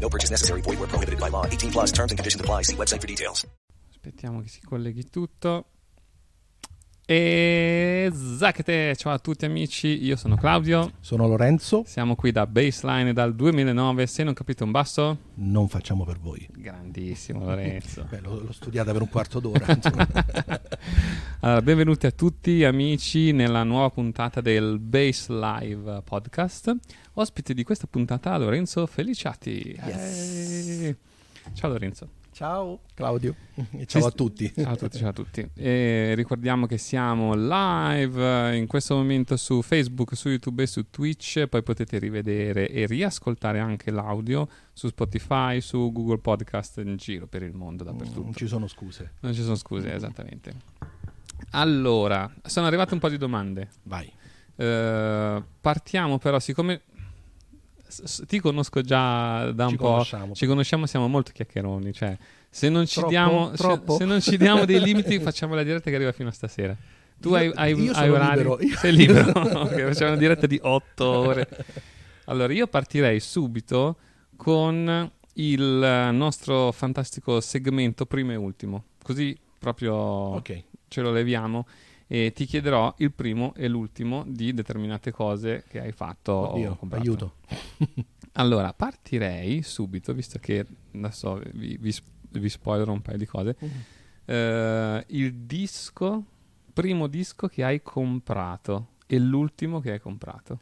No purchase necessary. Void where prohibited by law. 18 plus terms and conditions apply. See website for details. Aspettiamo che si colleghi tutto. E zacchete, ciao a tutti amici, io sono Claudio, Sono Lorenzo, siamo qui da Baseline dal 2009, se non capite un basso, non facciamo per voi. grandissimo Lorenzo. Beh, l'ho, l'ho studiata per un quarto d'ora. Allora, benvenuti a tutti amici nella nuova puntata del Base Live podcast. Ospite di questa puntata Lorenzo Feliciati. Eh. Ciao Lorenzo. Ciao Claudio e ciao a tutti. Ciao a tutti, ciao a tutti. E ricordiamo che siamo live eh, in questo momento su Facebook, su YouTube e su Twitch. Poi potete rivedere e riascoltare anche l'audio su Spotify, su Google Podcast in giro per il mondo, dappertutto. Non ci sono scuse. Non ci sono scuse, esattamente. Allora, sono arrivate un po' di domande. Vai. Eh, partiamo però, siccome ti conosco già da un Ci po', conosciamo. ci conosciamo, siamo molto chiacchieroni. Cioè, se non ci, Troppo? diamo, se, Troppo? se non ci diamo dei limiti, facciamo la diretta che arriva fino a stasera. Tu Io- hai, hai, io hai orari? libero. Sei libero? Ok, facciamo una diretta di otto ore. Allora, io partirei subito con il nostro fantastico segmento primo e ultimo. Così proprio Ok. ce lo leviamo e ti chiederò il primo e l'ultimo di determinate cose che hai fatto Oddio, aiuto. Allora, partirei subito, visto che adesso vi, vi, vi spoilerò un paio di cose. Eh, il disco, primo disco che hai comprato e l'ultimo che hai comprato.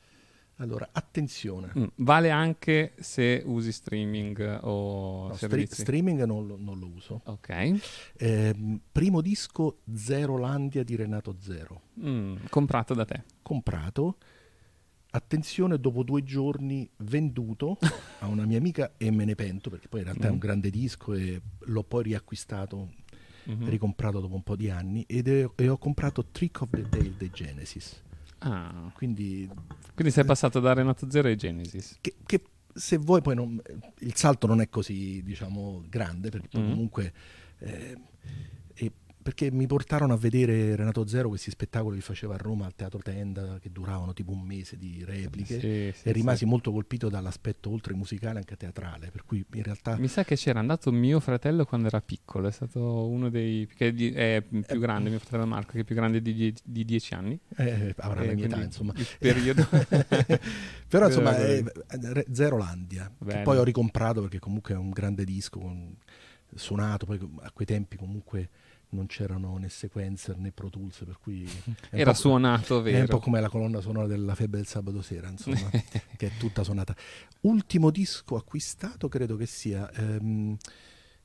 Allora, attenzione. Mm, Vale anche se usi streaming o No, servizi. streaming non lo, non lo uso. ok. Ehm, primo disco Zerolandia di Renato Zero. Mm, comprato da te. Comprato. Attenzione, dopo due giorni venduto a una mia amica e me ne pento perché poi in realtà è un Mm. grande disco e l'ho poi riacquistato Mhm. ricomprato dopo un po' di anni ed è- e ho comprato Trick of the Tail dei Genesis. Ah, Quindi quindi sei passato da Renato Zero ai Genesis. che, che se vuoi poi non- il salto non è così diciamo grande perché Mhm. comunque eh, perché mi portarono a vedere Renato Zero questi spettacoli che faceva a Roma al Teatro Tenda che duravano tipo un mese di repliche Sì, sì, e rimasi sì. molto colpito dall'aspetto oltre musicale anche teatrale per cui in realtà Mi sa che c'era andato mio fratello quando era piccolo, è stato uno dei... che è più grande, mio fratello Marco, che è più grande di, die- di dieci anni. eh, avrà Eh, la mia età insomma Il periodo... però insomma eh, Zerolandia che Bene. poi ho ricomprato perché comunque è un grande disco con- suonato poi a quei tempi comunque non c'erano né sequencer né Pro Tools per cui Era suonato, è un po' vero. come la colonna sonora della febbre del sabato sera insomma che è tutta suonata ultimo disco acquistato credo che sia ehm,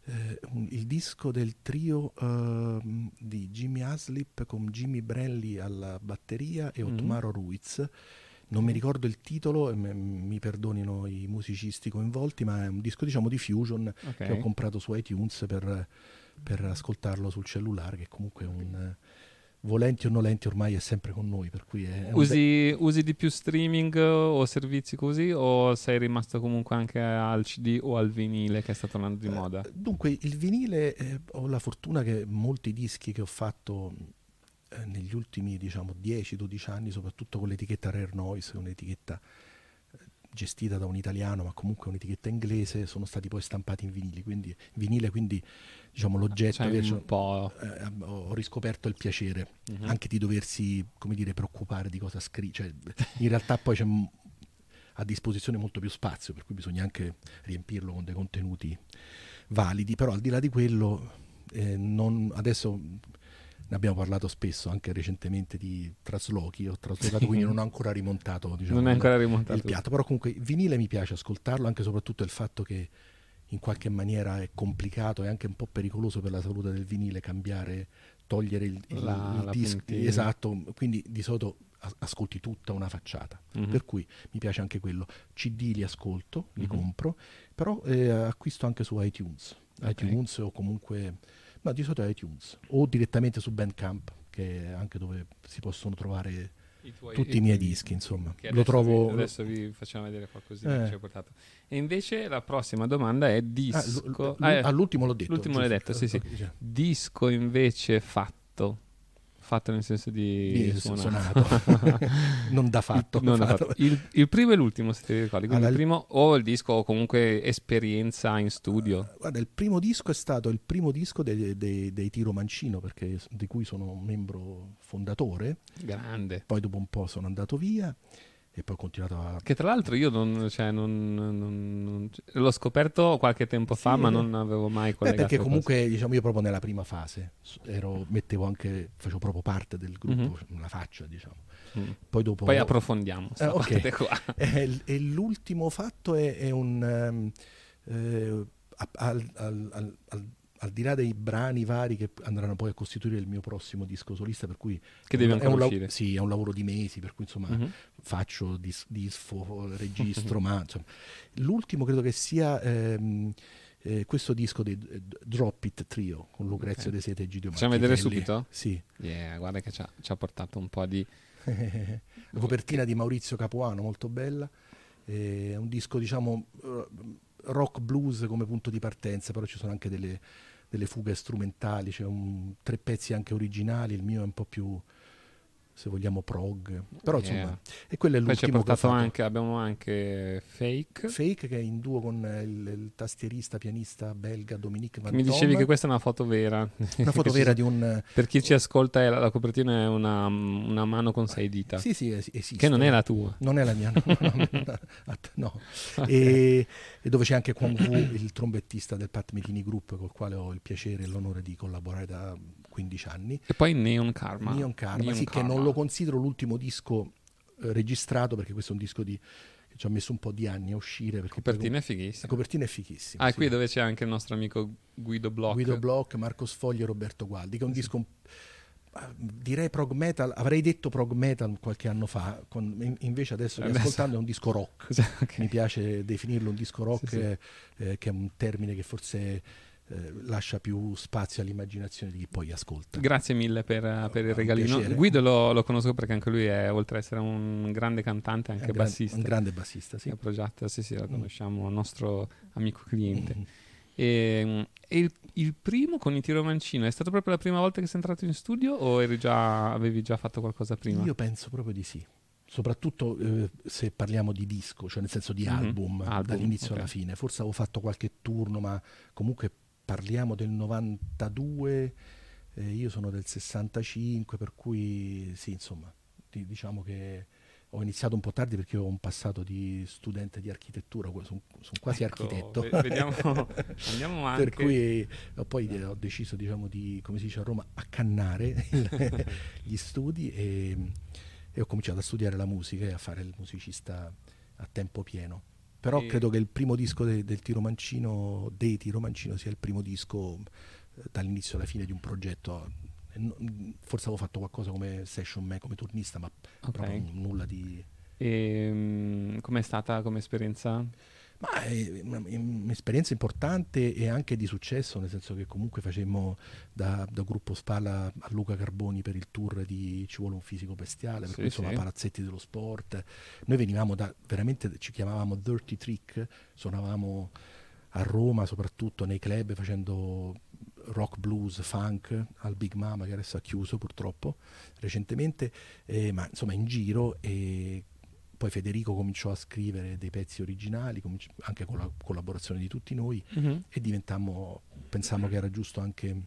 eh, il disco del trio ehm, di Jimmy Haslip con Jimmy Brelli alla batteria e Mhm. Otmaro Ruiz non mi ricordo il titolo mi perdonino i musicisti coinvolti ma è un disco diciamo di fusion Ok. che ho comprato su iTunes per, per ascoltarlo sul cellulare che comunque è un eh, volenti o nolenti ormai è sempre con noi per cui è, è un be- Usi, usi di più streaming o servizi così o sei rimasto comunque anche al CD o al vinile che sta tornando di moda? Eh, Dunque, il vinile, eh, ho la fortuna che molti dischi che ho fatto eh, negli ultimi, diciamo, 10-12 anni, soprattutto con l'etichetta Rare Noise, un'etichetta gestita da un italiano, ma comunque un'etichetta inglese, sono stati poi stampati in vinili, quindi, vinile, quindi diciamo l'oggetto un po'... eh, ho riscoperto il piacere Mhm. anche di doversi, come dire, preoccupare di cosa scrivere. Cioè, in realtà poi c'è m- a disposizione molto più spazio, per cui bisogna anche riempirlo con dei contenuti validi, però al di là di quello eh, non- adesso ne abbiamo parlato spesso, anche recentemente di traslochi, ho traslocato quindi non ho ancora rimontato diciamo, non è ancora rimontato. il piatto, però comunque il vinile mi piace ascoltarlo, anche e soprattutto il fatto che in qualche maniera è complicato e anche un po' pericoloso per la salute del vinile cambiare, togliere il, il- La- il la disc, puntina. esatto, quindi di solito as- ascolti tutta una facciata, Mhm. per cui mi piace anche quello. CD li ascolto, li Mhm. compro, però eh, acquisto anche su iTunes, Ok. iTunes o comunque, no di solito iTunes, o direttamente su Bandcamp, che è anche dove si possono trovare I tuoi- tutti i miei dischi, insomma. Lo trovo... vi, adesso vi facciamo vedere qualcosina Eh. che ci hai portato. E invece la prossima domanda è Ah, disco. l- l- Ah, all'ultimo l'ho detto. l'ultimo l'hai detto, sì, sì. Disco invece fatto. Fatto nel senso di, di- suonato. suonato. non da fatto. Il, non da fatto. Il, il primo e l'ultimo, se ti ricordi. Allora, il primo o il disco o comunque esperienza in studio. Guarda, il primo disco è stato il primo disco dei, dei, dei Tiro Mancino, perché, di cui sono membro fondatore. Grande. Poi dopo un po' sono andato via e poi ho continuato a... Che tra l'altro io non, cioè, non- non- non- l'ho scoperto qualche tempo fa, Sì, ma eh. non avevo mai Beh, collegato. perché cose. comunque diciamo io proprio nella prima fase ero, mettevo anche, facevo proprio parte del gruppo, Mhm. una faccia diciamo. Mm. Poi dopo... Poi approfondiamo. Eh, ok. parte qua. E, l- e l'ultimo fatto è, è un... ehm, eh, al, al- al- al- di là dei brani vari che andranno poi a costituire il mio prossimo disco solista, per cui Che deve è ancora un, lav-. Sì, è un lavoro di mesi, per cui insomma Mhm. faccio dis- disfo, registro, ma insomma, l'ultimo credo che sia ehm, eh, questo disco di eh, Drop It Trio con Lucrezio Ok. De Sete e Gidio Facciamo vedere subito? Sì. Yeah, guarda che ci ha, ci ha portato un po' di... Copertina di Maurizio Capuano, molto bella. Eh, È un disco, diciamo, eh, rock blues come punto di partenza, però ci sono anche delle, delle fughe strumentali, c'è un- tre pezzi anche originali, il mio è un po' più, se vogliamo, prog. Però Yeah. insomma, e quello è Poi l'ultimo fatto. anche, abbiamo anche Fake. Fake che è in duo con eh, il, il tastierista pianista belga Dominique Van Mi dicevi che questa è una foto vera. una foto vera di un eh, Per chi ci ascolta, la, la copertina è una, una mano con sei dita. Sì, sì, es- esiste. Che non è la tua. Non è la mia, no. no, no, no. E, e dove c'è anche Kwang Wu, il trombettista del Pat Metini Group, col quale ho il piacere e l'onore di collaborare da 15 anni. E poi Neon Karma. Neon Karma, Neon sì, che Karma. Non lo considero l'ultimo disco eh, registrato, perché questo è un disco di, che ci ha messo un po' di anni a uscire. Copertina è com- la fighissima. copertina è fighissima. Ah, sì. qui dove c'è anche il nostro amico Guido Bloch. Guido Bloch, Marco Sfogli e Roberto Gualdi, che è un disco un- ah, direi prog metal, avrei detto prog metal qualche anno fa, con- in- invece adesso Adesso- riascoltando è un disco rock. Cioè, ok. Mi piace definirlo un disco rock, Sì, sì. eh, eh, che è un termine che forse eh, lascia più spazio all'immaginazione di chi poi ascolta. Grazie mille per, per il regalino. Guido lo, lo conosco perché anche lui è, oltre ad essere un grande cantante, anche un, bassista. un grande bassista, sì. Progetto, sì, sì, lo Mm. conosciamo, il nostro amico cliente. Mm. E, e il, il primo con il tiro mancino è stato proprio la prima volta che sei entrato in studio o eri già, avevi già fatto qualcosa prima? Io penso proprio di sì. Soprattutto eh, se parliamo di disco, cioè nel senso di Mhm. album, Album, dall'inizio ok. alla fine. Forse avevo fatto qualche turno, ma comunque parliamo del 92, eh, io sono del 65, per cui sì, insomma, di- diciamo che ho iniziato un po' tardi perché ho un passato di studente di architettura, sono, quasi Ecco, architetto. ve- vediamo, andiamo anche. per cui eh, poi ho deciso, diciamo, di, come si dice a Roma, accannare il- gli studi e, e ho cominciato a studiare la musica e a fare il musicista a tempo pieno. Però E- credo che il primo disco de- del Tiro Mancino, dei Tiro Mancino, sia il primo disco eh, dall'inizio alla fine di un progetto. E no- Forse avevo fatto qualcosa come session man, come turnista, ma Ok. proprio nulla di... E, mm, com'è stata come esperienza? Ma è un'esperienza importante e anche di successo, nel senso che comunque facemmo da, da gruppo Spalla a Luca Carboni per il tour di Ci vuole un fisico bestiale, per Sì, insomma sì. palazzetti dello sport. Noi venivamo da, veramente ci chiamavamo Dirty Trick, suonavamo a Roma soprattutto nei club facendo rock blues, funk al Big Mama che adesso ha chiuso purtroppo recentemente, eh, ma insomma in giro e poi Federico cominciò a scrivere dei pezzi originali, cominci- anche con la collaborazione di tutti noi e diventammo, pensammo che era giusto anche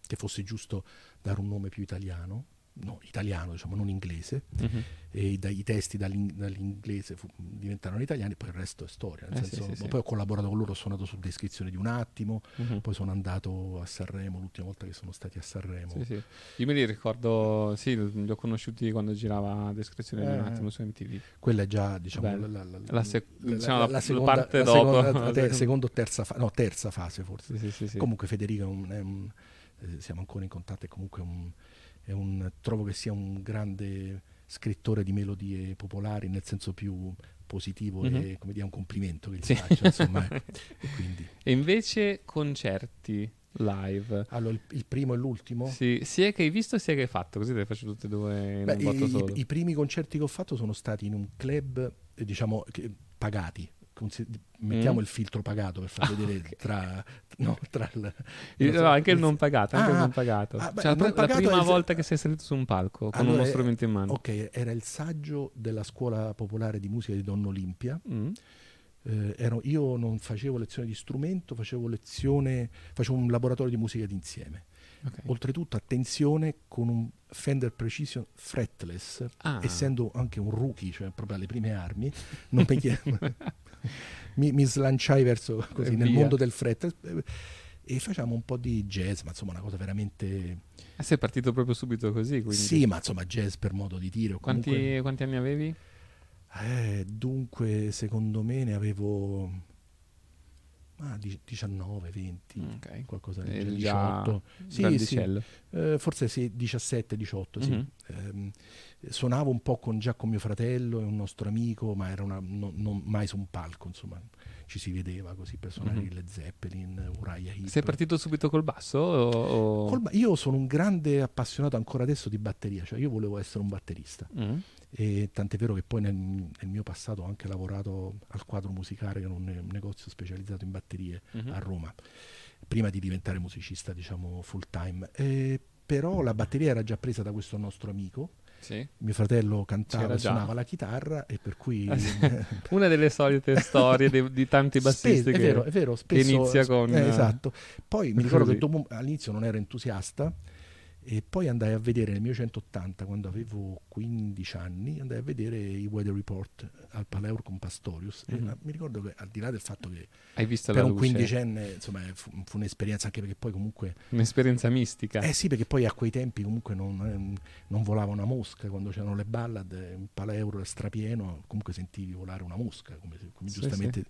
che fosse giusto dare un nome più italiano no, italiano, diciamo, non inglese, Mhm. e i, dai- i testi dall'in- dall'inglese fu- diventarono italiani, poi il resto è storia. Nel Eh, sì, senso, sì, sì. Poi ho collaborato con loro, ho suonato su Descrizione di un attimo, Mhm. poi sono andato a Sanremo, l'ultima volta che sono stati a Sanremo. Sì, sì. Io me li ricordo, sì, li ho conosciuti quando girava Descrizione di un Eh. attimo su MTV. Quella è già, diciamo, Bello. la, la- La sec- diciamo, la- la parte dopo. seconda, te- La seconda o terza fase, no, terza fase forse. Sì, sì, sì, sì. Comunque Federica è un, è un- eh, siamo ancora in contatto, è comunque un, un- trovo che sia un grande scrittore di melodie popolari nel senso più positivo Mhm. e come dire un complimento che gli Sì. faccio, insomma, e E invece concerti live. allora il, il primo e l'ultimo Sì, sia che hai visto sia che hai fatto, così te le faccio tutte e due in Beh, un botto i, solo. i- i primi concerti che ho fatto sono stati in un club eh, diciamo che- pagati mettiamo Mm. il filtro pagato per far vedere ok. tra, no, tra il, Il- so, no, anche il non pagato, anche il Ah, non pagato. ah, beh, Cioè, la, il non la pagato prima è il- volta che sei salito su un palco con Allora, uno eh, strumento in mano. Ok, era il saggio della scuola popolare di musica di Don Olimpia. Mm. Eh, ero- io non facevo lezione di strumento, facevo lezione, facevo un laboratorio di musica d'insieme. Ok. Oltretutto, attenzione, con un Fender Precision fretless, Ah. essendo anche un rookie, cioè proprio alle prime armi, non chied- mi, mi slanciai verso così E nel mondo del eh, e facciamo un po' di jazz, ma insomma una cosa veramente... Ah, sei partito proprio subito così, quindi. Sì, ma insomma jazz per modo di dire. Quanti, comunque- quanti anni avevi? Eh, dunque, secondo me ne avevo ah, di- 19, 20, Ok. qualcosa del Eri genere, già 18. Sì, sì, eh, forse sì, 17, 18, sì. Mhm. Suonavo un po' con, già con mio fratello e un nostro amico, ma era una, no- non mai su un palco, insomma, ci si vedeva così per suonare Mhm. il Led Zeppelin, Uriah Heep. Sei partito subito col basso? O, Col ba- io sono un grande appassionato ancora adesso di batteria, cioè io volevo essere un batterista. Mm. E tant'è vero che poi nel, nel mio passato ho anche lavorato al quadro musicale, che è un, negozio specializzato in batterie Mhm. a Roma, prima di diventare musicista, diciamo, full time. E però la batteria era già presa da questo nostro amico, Sì. mio fratello cantava C'era e già. suonava la chitarra e per cui... Una delle solite storie di, di tanti bassisti Spesso- che, è vero, è vero, spesso, inizia con... eh, esatto. Poi mi ricordo così. che dopo, all'inizio non ero entusiasta e poi andai a vedere nel mio 180 quando avevo 15 anni, andai a vedere i Weather Report al Paleur con Pastorius e Mhm. eh, mi ricordo che al di là del fatto che Hai visto per la un luce? quindicenne insomma fu, fu un'esperienza anche perché poi comunque Un'esperienza mistica. eh sì perché poi a quei tempi comunque non, ehm, non volava una mosca quando c'erano le ballad eh, in Paleur strapieno comunque sentivi volare una mosca come, come Sì, giustamente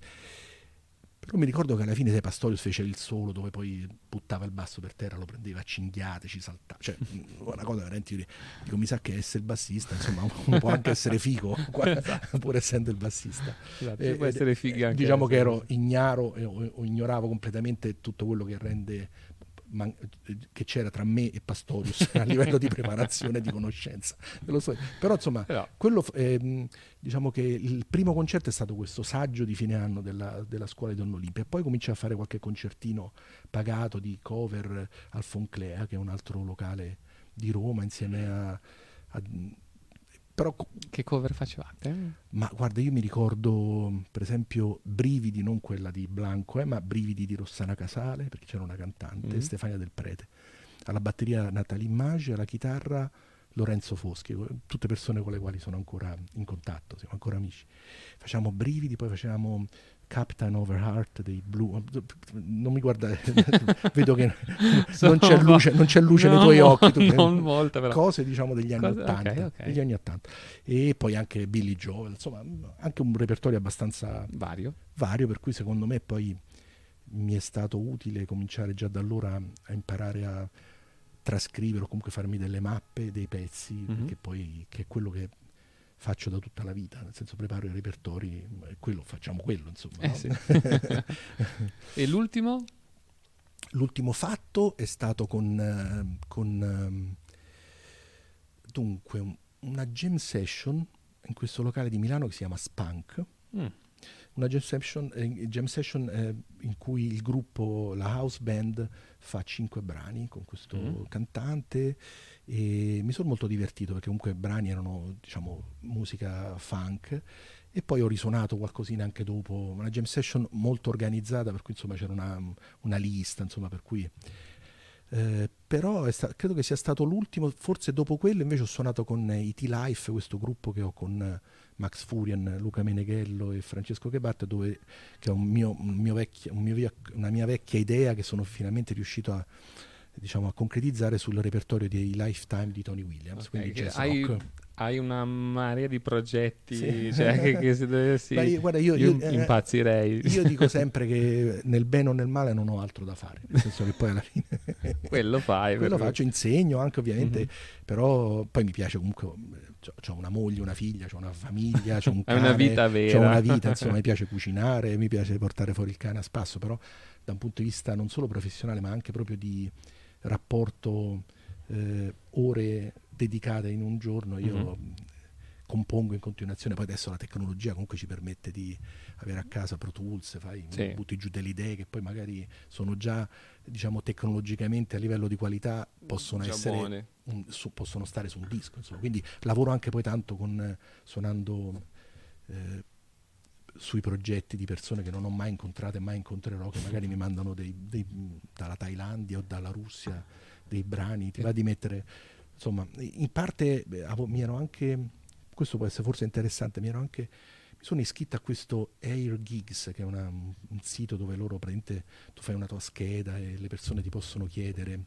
però mi ricordo che alla fine De Pastorius fece il solo dove poi buttava il basso per terra, lo prendeva a cinghiate, ci saltava. Cioè, mh, una cosa veramente. io Dico, mi sa che essere il bassista, insomma, uno può anche essere figo, qua- pur essendo il bassista. Esatto, Eh, può ed- essere fighi anche Diciamo che ero ignaro e o, o ignoravo completamente tutto quello che rende. Man- che c'era tra me e Pastorius a livello di preparazione e di conoscenza. Però insomma Però, quello, ehm, diciamo che il primo concerto è stato questo saggio di fine anno della, della scuola di Don Olimpia. Poi comincia a fare qualche concertino pagato di cover al Fonclea che è un altro locale di Roma insieme a, a- però che cover facevate? ma guarda io mi ricordo per esempio Brividi non quella di Blanco eh, ma Brividi di Rossana Casale perché c'era una cantante Mhm. Stefania Del Prete alla batteria Natalie Maggi alla chitarra Lorenzo Foschi, tutte persone con le quali sono ancora in contatto, siamo ancora amici. Facciamo brividi, poi facevamo Captain Overheart dei Blue. Non mi guarda, vedo che non c'è luce, non c'è luce nei no, tuoi occhi. tu- non molta, però. Cose diciamo degli anni ok, 80. ok. Degli anni 80. E poi anche Billy Joel, insomma, anche un repertorio abbastanza Vario. vario, per cui secondo me poi mi è stato utile cominciare già da allora a imparare a trascrivere o comunque farmi delle mappe dei pezzi, Mhm. perché poi che è quello che faccio da tutta la vita, nel senso preparo i repertori, quello facciamo quello, insomma. Eh no? sì. e l'ultimo? L'ultimo fatto è stato con, eh, con, ehm, dunque un- una jam session in questo locale di Milano che si chiama Spunk. Mm. Una jam session, eh, jam session, eh, in cui il gruppo, la house band, fa cinque brani con questo Mm. cantante e mi sono molto divertito perché comunque i brani erano diciamo musica funk e poi ho risuonato qualcosina anche dopo, una jam session molto organizzata per cui insomma c'era una, una lista insomma per cui eh, però è sta- credo che sia stato l'ultimo, forse dopo quello invece ho suonato con i T-Life, questo gruppo che ho con eh, Max Furian, Luca Meneghello e Francesco Chebat, dove, che è un mio, un mio vecchio- un mio una mia vecchia idea che sono finalmente riuscito a, diciamo, a concretizzare sul repertorio dei Lifetime di Tony Williams, Ok, quindi che jazz hai, rock. Hai una marea di progetti, Sì. cioè, che, che se dovessi... Beh, io- guarda, io- io io, eh, impazzirei. Io dico sempre che nel bene o nel male non ho altro da fare, nel senso che poi alla fine Quello fai. quello per- faccio, insegno anche ovviamente, Mhm. però poi mi piace comunque, ho una moglie, una figlia, ho una famiglia, c'ho un cane, una vita vera. una vita, insomma mi piace cucinare, mi piace portare fuori il cane a spasso, però da un punto di vista non solo professionale ma anche proprio di rapporto eh, ore dedicate in un giorno, io Mhm. compongo in continuazione, poi adesso la tecnologia comunque ci permette di avere a casa Pro Tools, fai, Sì. butti giù delle idee che poi magari sono già diciamo tecnologicamente a livello di qualità possono Già essere un- su- possono stare su un disco insomma. quindi lavoro anche poi tanto con suonando eh, sui progetti di persone che non ho mai incontrato e mai incontrerò che magari mi mandano dei, dei- dalla Thailandia o dalla Russia dei brani ti va di mettere insomma in parte beh, avevo- mi ero anche questo può essere forse interessante mi ero anche mi sono iscritto a questo Air Gigs che è una- un sito dove loro praticamente tu fai una tua scheda e le persone ti possono chiedere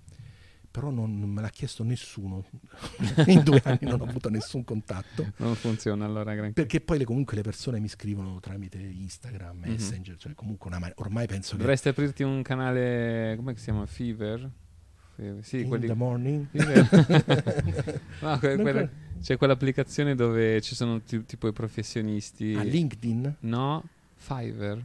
però non me l'ha chiesto nessuno in due anni non ho avuto nessun contatto Non funziona allora granché. perché poi le- comunque le persone mi scrivono tramite Instagram, Mhm. Messenger, cioè comunque una ma- ormai penso che Dovresti aprirti un canale, come si chiama? Fever? Sì, in quelli... the morning. No, que- quella- c'è quell'applicazione dove ci sono ti- tipo i professionisti. a LinkedIn No, Fiverr.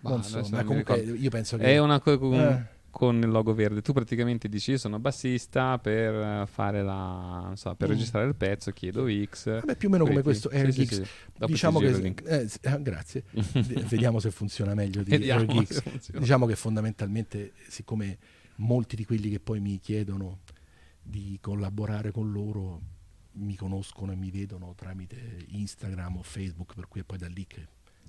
Bah, non so, ma non comunque io penso che È una co- con, Eh. con il logo verde. Tu praticamente dici: Io sono bassista per eh, fare la. Non so, per Mm. registrare il pezzo, chiedo X. Vabbè, più o meno come questo Air sì, sì, sì. Diciamo che eh, eh, grazie vediamo se funziona meglio di Air diciamo che fondamentalmente siccome molti di quelli che poi mi chiedono di collaborare con loro mi conoscono e mi vedono tramite Instagram o Facebook per cui è poi da lì che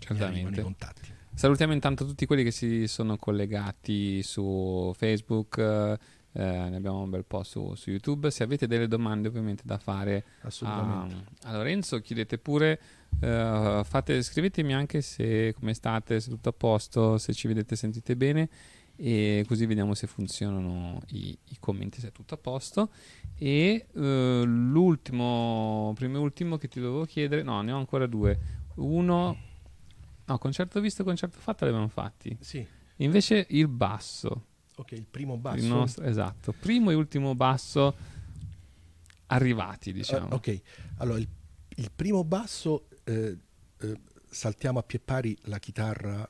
arrivano i Certamente. contatti Salutiamo intanto tutti quelli che si sono collegati su Facebook. eh, ne abbiamo un bel po' su, su YouTube. Se avete delle domande, ovviamente, da fare a, a Lorenzo, chiedete pure. eh, fate, scrivetemi anche se come state, se tutto a posto, se ci vedete, sentite bene. E così vediamo se funzionano i, i commenti, se è tutto a posto. E eh, l'ultimo, primo e ultimo che ti dovevo chiedere, no, ne ho ancora due. Uno, no, concerto visto, concerto fatto, li abbiamo fatti. sì Invece il basso, ok il primo il basso nostro- esatto, primo e ultimo basso arrivati, diciamo. Ah, ok, allora il, il primo basso eh, eh, saltiamo a pie pari la chitarra.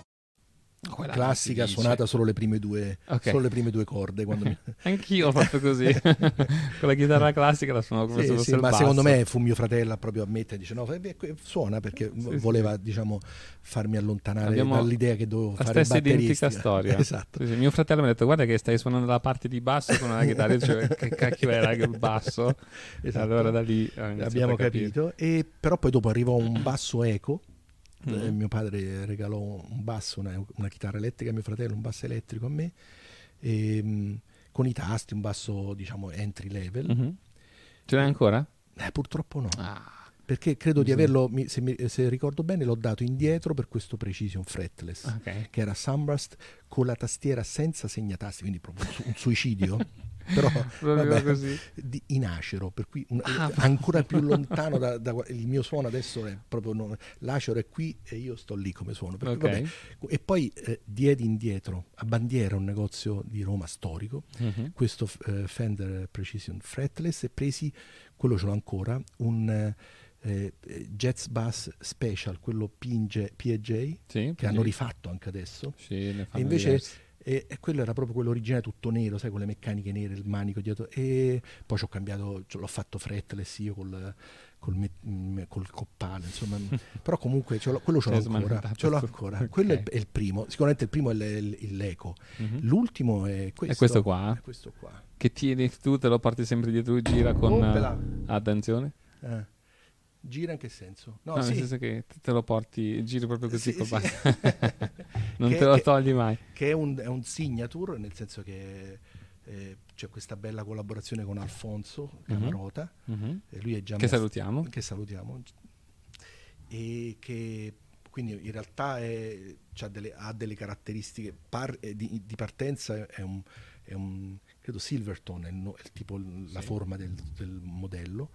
Quella classica suonata solo le prime due, Ok. solo le prime due corde. Quando mi- Anch'io ho fatto così. Con la chitarra classica la suono come Sì, se sì, fosse il ma basso. secondo me fu mio fratello a proprio ammettere, dice no, suona perché Sì, voleva diciamo farmi allontanare Abbiamo dall'idea che dovevo La fare il stessa identica storia. esatto. Sì, sì, Mio fratello mi ha detto: Guarda, che stai suonando la parte di basso con una chitarra. Io dicevo, che cacchio era il basso? Esatto. Allora da lì abbiamo a capito. E, però poi dopo arrivò un basso eco. Mm. Eh, mio padre regalò un basso, una, una chitarra elettrica a mio fratello, un basso elettrico a me, e, mh, con i tasti, un basso diciamo entry level. Mhm. Ce l'hai ancora? Eh, purtroppo no. Ah, perché credo di averlo, mi- se, mi- se ricordo bene, l'ho dato indietro per questo Precision Fretless, Ok. che era Sunburst con la tastiera senza segnatasti, quindi proprio un suicidio. Però vabbè, così. di- in acero, per cui un- Ah, eh, ancora più lontano da, da il mio suono adesso è proprio non- l'acero è qui e io sto lì come suono. Per cui, Ok. vabbè. E poi eh, diedi indietro a Bandiera, un negozio di Roma storico, Mhm. questo eh, Fender Precision Fretless e presi, quello ce l'ho ancora, un eh, eh, Jets Bass Special, quello PJ, PJ Sì, che hanno sì. rifatto anche adesso. Sì, E invece diversi. E, e quello era proprio quello originale tutto nero, sai, con le meccaniche nere, il manico dietro. E poi ci ho cambiato, l'ho fatto fretless io col, col, me- mm, col coppale, insomma. Però comunque ce quello ce l'ho ancora. Ce l'ho ancora. Ok. Quello è il, è il primo. Sicuramente il primo è il- l'eco. Mhm. L'ultimo è questo. È questo qua? È questo qua. Che tieni tu, te lo porti sempre dietro e gira con... Oppela. eh, attenzione. Eh. Gira in che senso? No, No, sì. nel senso che te lo porti, giri proprio così Sì, sì. non Che- te lo che- togli mai. Che è un, è un signature, nel senso che eh, c'è questa bella collaborazione con Alfonso Camarota. Mhm. e lui è già Che mio- salutiamo. Che salutiamo. E che quindi in realtà è- c'ha delle- ha delle caratteristiche par- eh, di, di partenza è un, è un- credo Silverton è il, no- è il tipo la forma del, del modello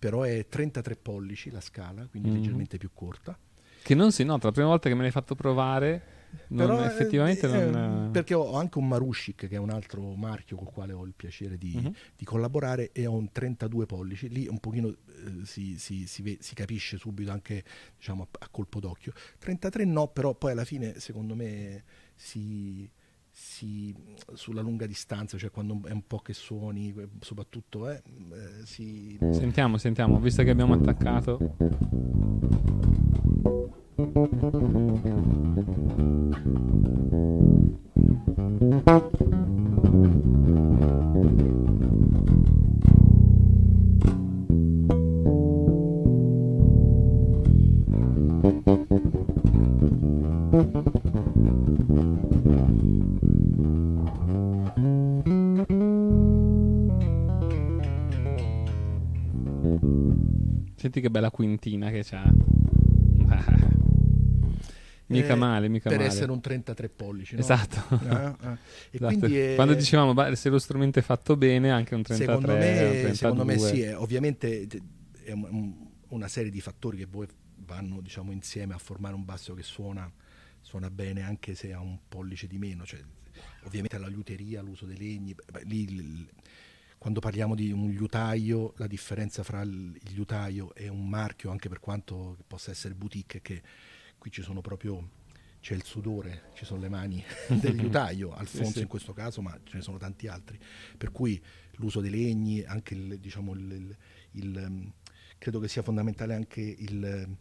però è 33 pollici la scala quindi Mhm. leggermente più corta Che non si nota, la prima volta che me l'hai fatto provare, non- Però, eh, effettivamente eh, non... perché ho anche un Marushik che è un altro marchio col quale ho il piacere di, Mhm. di collaborare e ho un 32 pollici lì un pochino eh, si, si- si ve- si capisce subito anche diciamo, a, a colpo d'occhio 33 no però poi alla fine secondo me si, si- sulla lunga distanza cioè quando è un po' che suoni eh, soprattutto eh, eh, si, Sentiamo, sentiamo, visto che abbiamo attaccato. Che bella quintina che c'ha. mica eh, male, mica per male. essere un 33 pollici no? Esatto. Eh. E Esatto. è- Quando dicevamo "Beh, se lo strumento è fatto bene, anche un 33 secondo un me, 32. secondo me sì, è, ovviamente è un- un- una serie di fattori che poi vanno diciamo, insieme a formare un basso che suona, suona bene anche se ha un pollice di meno. Cioè, ovviamente la liuteria, l'uso dei legni, beh, lì quando parliamo di un liutaio, la differenza fra il, liutaio e un marchio, anche per quanto possa essere boutique, è che qui ci sono proprio c'è il sudore, ci sono le mani del liutaio, Alfonso sì. in questo caso, ma ce ne sono tanti altri. Per cui l'uso dei legni, anche il, diciamo, il, il- il, ehm, credo che sia fondamentale anche il,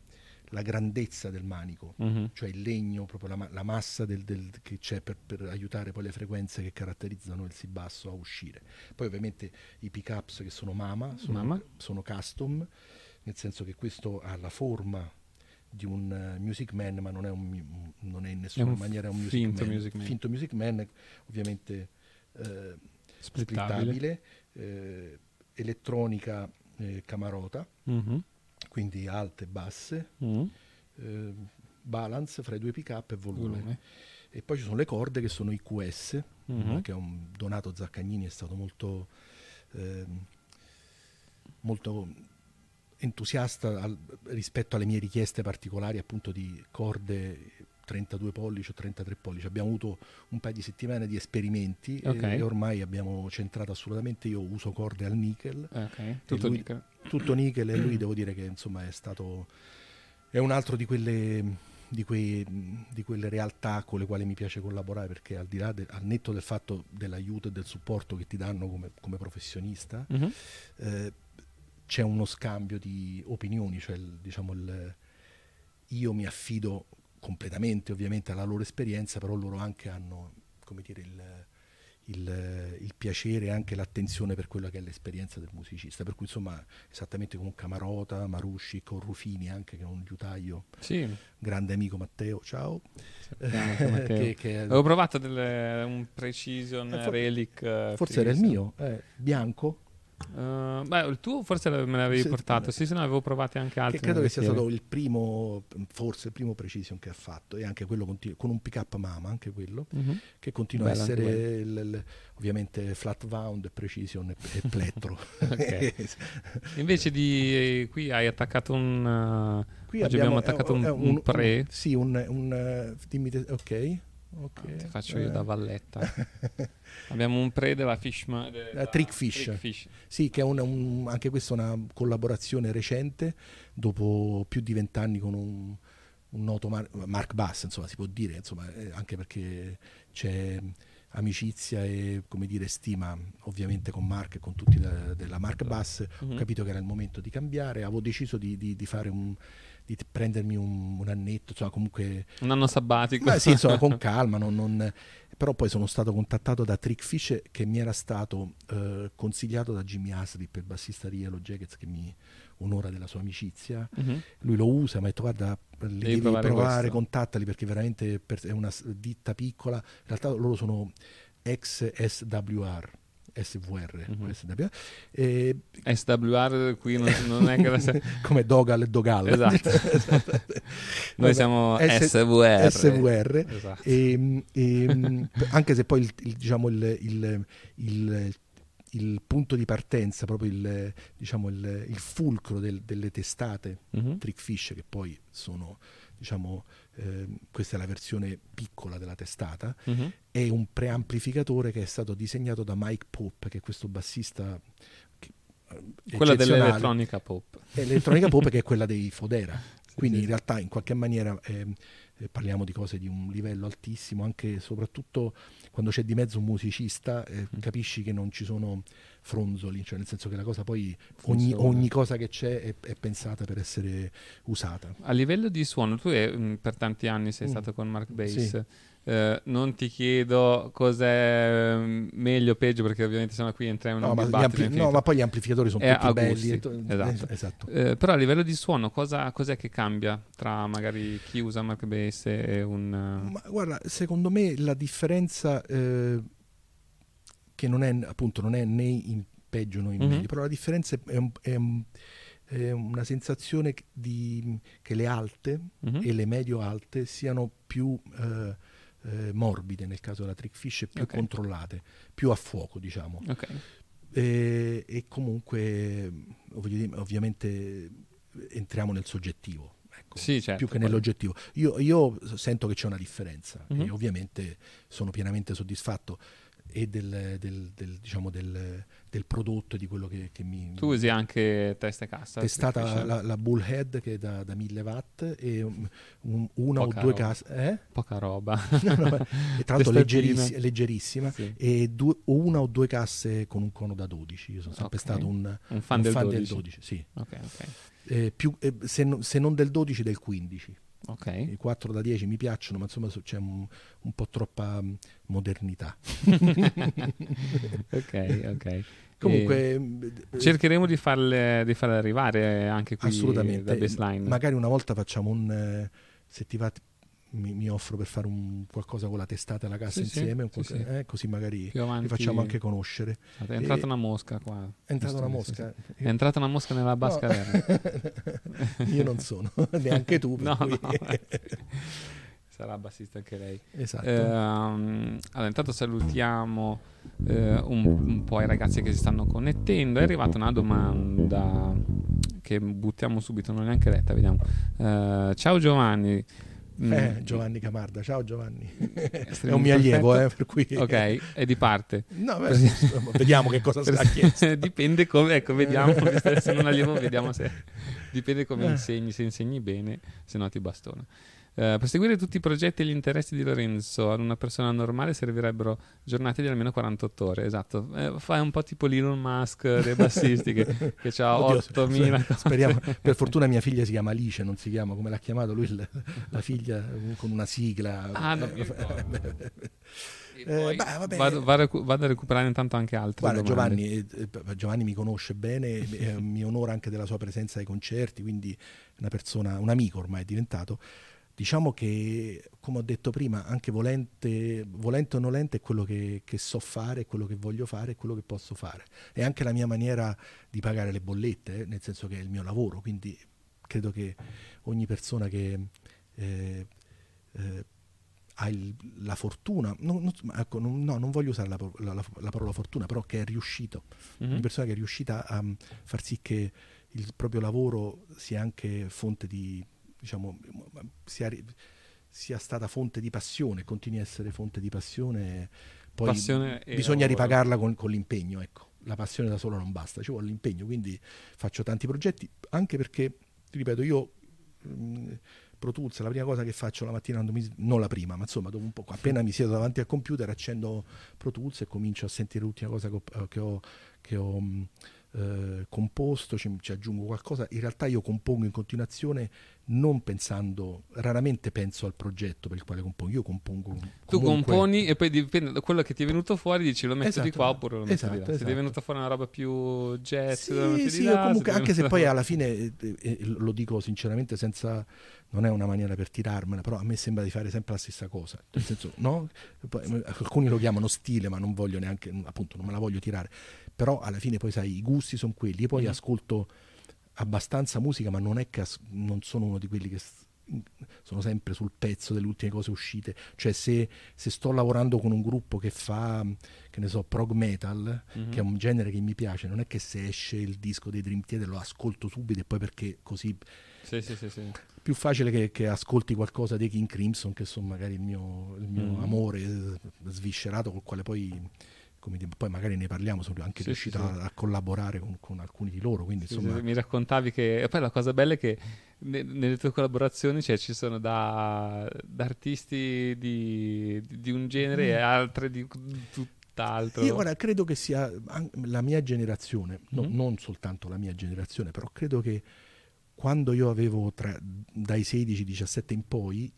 la grandezza del manico, Mhm. cioè il legno, proprio la, la massa del- del- che c'è per, per aiutare poi le frequenze che caratterizzano il si basso a uscire. Poi ovviamente i pick-ups che sono Mama, sono, Mama. sono custom, nel senso che questo ha la forma di un eh, Music Man, ma non è, un, non è in nessuna un maniera un Music finto Man. Music Man. Finto Music Man, ovviamente eh, Splittabile. splittabile, eh, elettronica eh, camarota, Mhm. Quindi alte e basse, Mhm. eh, balance fra i due pick up e volume. Volume. E poi ci sono le corde che sono i QS, Mhm. che è un Donato Zaccagnini, è stato molto, ehm, molto entusiasta al- rispetto alle mie richieste particolari appunto di corde 32 pollici o 33 pollici. Abbiamo avuto un paio di settimane di esperimenti e- Ok. e ormai abbiamo centrato assolutamente, io uso corde al nickel, Eh, Ok, tutto lui- nickel. tutto nickel e lui devo dire che insomma è stato è un altro di quelle di, quei- di quelle realtà con le quali mi piace collaborare perché al di là de- al netto del fatto dell'aiuto e del supporto che ti danno come, come professionista Mhm. eh, c'è uno scambio di opinioni cioè il- diciamo il, io mi affido completamente ovviamente alla loro esperienza però loro anche hanno come dire il, il- il piacere e anche l'attenzione per quella che è l'esperienza del musicista. Per cui insomma esattamente come un Camarota, Marusci, con Rufini anche che è un liutaio. Sì, grande amico Matteo ciao. Matteo. Che- che- Avevo provato delle- un Precision Eh, for- Relic. eh, forse era il mio eh, bianco Uh, beh, il tuo forse me l'avevi Sì, portato, eh, sì, se no avevo provati anche altri. Che credo che sia stato il primo, forse il primo Precision che ha fatto, e anche quello continu- con un pick up mama, anche quello, Mhm. che continua Bello a essere il- il- ovviamente flat wound, Precision e, e plettro. Invece di qui hai attaccato un. uh, Qui oggi abbiamo, abbiamo attaccato è- un, è un pre. sì, un, un, eh, dimmi te- ok. Ok. Ti faccio io Eh. da valletta. abbiamo un pre della Fishman. Eh, Trickfish. Sì, che è un- un- anche questa è una collaborazione recente, dopo più di vent'anni con un, un noto Mar- Mark Bass, insomma, si può dire, insomma, eh, anche perché c'è amicizia e come dire stima ovviamente con Mark e con tutti da- della Mark Bass Mhm. ho capito che era il momento di cambiare avevo deciso di, di- di fare un di prendermi un, un annetto insomma comunque Un anno sabbatico. Beh, sì, insomma, con calma, non- non- però poi sono stato contattato da Trickfish che mi era stato eh, consigliato da Jimmy Haslip, il bassista di Yellow Jackets che mi onora della sua amicizia. Mhm. Lui lo usa, mi ha detto guarda, li devi, provare provare, questo." contattali perché veramente per- è una ditta piccola. In realtà loro sono ex SWR. SVR, Mhm. SWR, e- SWR qui non, non è che come Dogal e Dogal. Esatto. Noi Vabbè, siamo S- SVR. SVR. Esatto. E, e, anche se poi il, il- diciamo, il, il- il- il punto di partenza, proprio il, diciamo, il, il fulcro del- delle testate Mhm. Trickfish, che poi sono, diciamo, ehm, questa è la versione piccola della testata, Mhm. è un preamplificatore che è stato disegnato da Mike Pope, che è questo bassista. eh, Quella dell'elettronica pop. L'elettronica pop che è quella dei Fodera. Quindi sì. in realtà in qualche maniera ehm, eh, parliamo di cose di un livello altissimo, anche e soprattutto quando c'è di mezzo un musicista, eh, Mm. capisci che non ci sono fronzoli, cioè nel senso che la cosa poi ogni, ogni cosa che c'è è, è pensata per essere usata. A livello di suono, tu eh, mh, per tanti anni sei Mm. stato con Mark Bass. Sì. Eh, non ti chiedo cos'è mm, meglio o peggio, perché ovviamente siamo qui entriamo in No un ma, gli dibattito ampli- no, ma poi gli amplificatori sono È tutti a belli. e to- esatto. eh, esatto. Eh, però a livello di suono, cosa, cos'è che cambia tra magari chi usa Mark Bass e un... Ma guarda, secondo me la differenza eh, che non è appunto non è né in peggio né in Mhm. meglio, però la differenza è, un- è un- è una sensazione che- di, che le alte mhm. e le medio alte siano più eh, eh, morbide nel caso della trickfish e più Ok. controllate, più a fuoco diciamo. Ok. E, e comunque dire, ovviamente entriamo nel soggettivo. ecco, Sì, certo, più che nell'oggettivo. Io, io sento che c'è una differenza Mhm. e ovviamente sono pienamente soddisfatto e del, del- del, diciamo del, del prodotto e di quello che, che mi... Tu usi anche testa e cassa? è stata Trickfish? la, la Bullhead che è da, da 1000 watt e un- un- una Poca o due casse... Eh? Poca roba. No, no, ma- tra l'altro leggerissi- leggerissima Sì. e due- una o due casse con un cono da 12 io sono sempre Ok. stato un, Un fan del 12. 12 sì. Ok, ok. Eh, più- eh, se, no- se non del 12 del 15 Ok. i 4 da 10 mi piacciono ma insomma so- c'è un, un po' troppa mm, modernità ok, ok. comunque E mm, eh, cercheremo di farle, di farle arrivare anche qui assolutamente da baseline. magari una volta facciamo un eh, se ti va mi, mi offro per fare un qualcosa con la testata e la cassa Sì, insieme sì, qualcosa- sì. eh, così magari avanti- li facciamo anche conoscere È entrata E- una mosca qua. è entrata una mosca. È entrata una mosca nella basca No. io non sono neanche tu No, cui- no. Sarà bassista anche lei. esatto Ehm, allora, intanto salutiamo eh, un, un po' i ragazzi che si stanno connettendo. È arrivata una domanda che buttiamo subito, non è neanche letta, vediamo. Eh, ciao Giovanni. Mm, Eh, Giovanni Camarda, ciao Giovanni. È estremo un mio allievo, eh, per cui... Ok, è di parte. No, beh, vediamo che cosa ha chiesto. Dipende come, ecco, vediamo, sono un allievo, vediamo se dipende come Eh. insegni, se insegni bene, se no ti bastona. Eh, per seguire tutti i progetti e gli interessi di Lorenzo ad una persona normale servirebbero giornate di almeno 48 ore, esatto. Eh, fai un po' tipo Elon Musk dei bassisti che, che ha Oddio, 8000 sper- speriamo, per fortuna mia figlia si chiama Alice, non si chiama come l'ha chiamato lui, il- la figlia con una sigla. Ah, ricordo. Eh, beh, vado, vado a recuperare intanto anche altre Guarda. Giovanni, eh, eh, Giovanni mi conosce bene, eh, mi onora anche della sua presenza ai concerti, quindi una persona, un amico ormai è diventato. Diciamo che, come ho detto prima, anche volente, volente o nolente è quello che, che, so fare, è quello che voglio fare, è quello che posso fare. È anche la mia maniera di pagare le bollette, eh, nel senso che è il mio lavoro, quindi credo che ogni persona che eh, eh, ha il, la fortuna, non, non, ecco, non, no, non voglio usare la, la, la, parola fortuna, però che è riuscito, mm-hmm. una persona che è riuscita a far sì che il proprio lavoro sia anche fonte di, diciamo, sia, sia stata fonte di passione, continui a essere fonte di passione, poi passione bisogna ripagarla con, con l'impegno, ecco. La passione da sola non basta, ci vuole l'impegno, quindi faccio tanti progetti, anche perché, ripeto, io mh, Pro Tools, la prima cosa che faccio la mattina, mi, non la prima, ma insomma dopo un po', appena mi siedo davanti al computer accendo Pro Tools e comincio a sentire l'ultima cosa che ho, che ho, che ho eh, composto, ci, ci, aggiungo qualcosa. In realtà io compongo in continuazione non pensando, raramente penso al progetto per il quale compongo, io compongo. Tu componi e poi dipende da quello che ti è venuto fuori, dici lo metto esatto, di qua oppure lo metto esatto, di là. Esatto. Se ti è venuta fuori una roba più jazz, sì, lo sì, là, comunque, anche se poi alla fine, eh, eh, eh, lo dico sinceramente senza non è una maniera per tirarmela, però a me sembra di fare sempre la stessa cosa. Nel senso, no? Poi, alcuni lo chiamano stile, ma non voglio neanche, appunto, non me la voglio tirare. Però alla fine poi sai, i gusti sono quelli. E poi mm. ascolto abbastanza musica, ma non è che as- non sono uno di quelli che s- sono sempre sul pezzo delle ultime cose uscite. Cioè, se, se, sto lavorando con un gruppo che fa, che ne so, prog metal, mm-hmm. che è un genere che mi piace, non è che se esce il disco dei Dream Theater lo ascolto subito e poi perché così. Sì, sì, sì, sì. Più facile che, che, ascolti qualcosa dei King Crimson, che sono magari il mio, il mio mm-hmm. amore sviscerato, col quale poi poi magari ne parliamo, sono anche sì, riuscito sì, a, a, collaborare con, con, alcuni di loro. Quindi, insomma... mi raccontavi che. E poi la cosa bella è che ne, nelle tue collaborazioni cioè, ci sono da, da artisti di, di, un genere mm. e altre di tutt'altro. Io ora credo che sia la mia generazione, no, mm. non soltanto la mia generazione, però credo che quando io avevo tra, dai 16-17 in poi,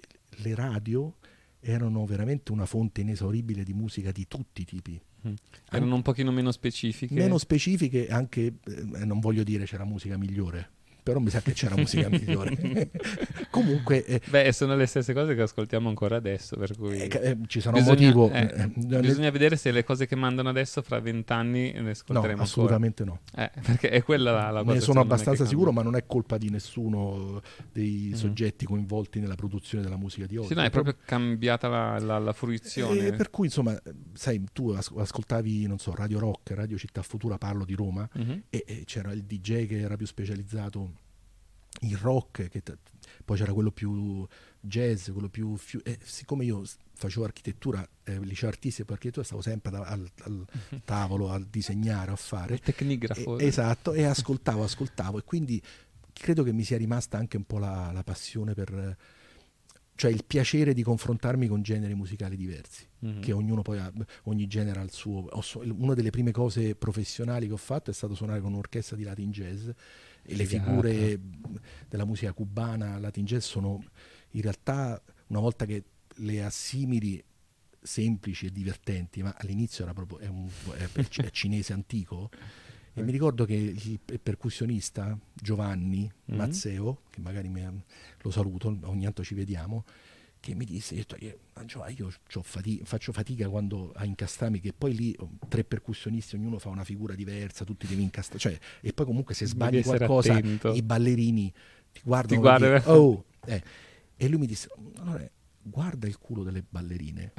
le radio erano veramente una fonte inesauribile di musica di tutti i tipi. Mm. Erano un pochino meno specifiche. Meno specifiche, anche, eh, non voglio dire c'era musica migliore, però mi sa che c'era musica migliore. Comunque... Eh, Beh, sono le stesse cose che ascoltiamo ancora adesso, per cui... Eh, eh ci sarà bisogna, un motivo... Eh, eh, bisogna le... vedere se le cose che mandano adesso fra vent'anni ne ascolteremo No, assolutamente ancora. no. perché è quella la, la cosa... Ne sono abbastanza sicuro, ma non è colpa di nessuno dei mm-hmm. soggetti coinvolti nella produzione della musica di oggi. Sì, no, è proprio cambiata la, la, la fruizione. per cui, insomma, sai, tu ascoltavi, non so, Radio Rock, Radio Città Futura, parlo di Roma, mm-hmm. e, e c'era il DJ che era più specializzato il rock, che t- poi c'era quello più jazz, quello più... Fiu- eh, siccome io facevo architettura, eh, liceo artistico e architettura, stavo sempre da, al, al, tavolo a disegnare, a fare. Il tecnigrafo. E, esatto, e ascoltavo, ascoltavo e quindi credo che mi sia rimasta anche un po' la, la passione per... cioè il piacere di confrontarmi con generi musicali diversi, mm-hmm. che ognuno poi ha, ogni genere ha il suo... Una delle prime cose professionali che ho fatto è stato suonare con un'orchestra di Latin Jazz e le figure della musica cubana, latin jazz, sono in realtà, una volta che le assimili semplici e divertenti, ma all'inizio era proprio, è, un, è, è cinese antico, e mi ricordo che il percussionista Giovanni mm-hmm. Mazzeo, che magari mi, lo saluto, ogni tanto ci vediamo, che mi disse, io, io fatica, faccio fatica quando a incastrarmi, che poi lì oh, tre percussionisti, ognuno fa una figura diversa, tutti devi incastrare, cioè, e poi comunque se sbagli qualcosa attento. i ballerini ti guardano, ti guarda, oh, eh. e lui mi disse, allora, guarda il culo delle ballerine.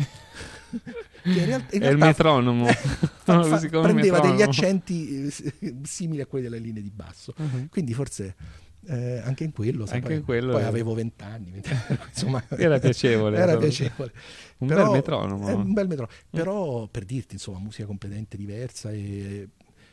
in realtà, in È il metronomo. fa, fa, prendeva metronomo. degli accenti eh, simili a quelli delle linee di basso. Uh-huh. Quindi forse eh, anche in quello, anche poi, in quello poi avevo vent'anni, insomma, era piacevole. era piacevole. Un però, bel metronomo. È un bel metronomo. Mm. Però per dirti, insomma, musica completamente diversa e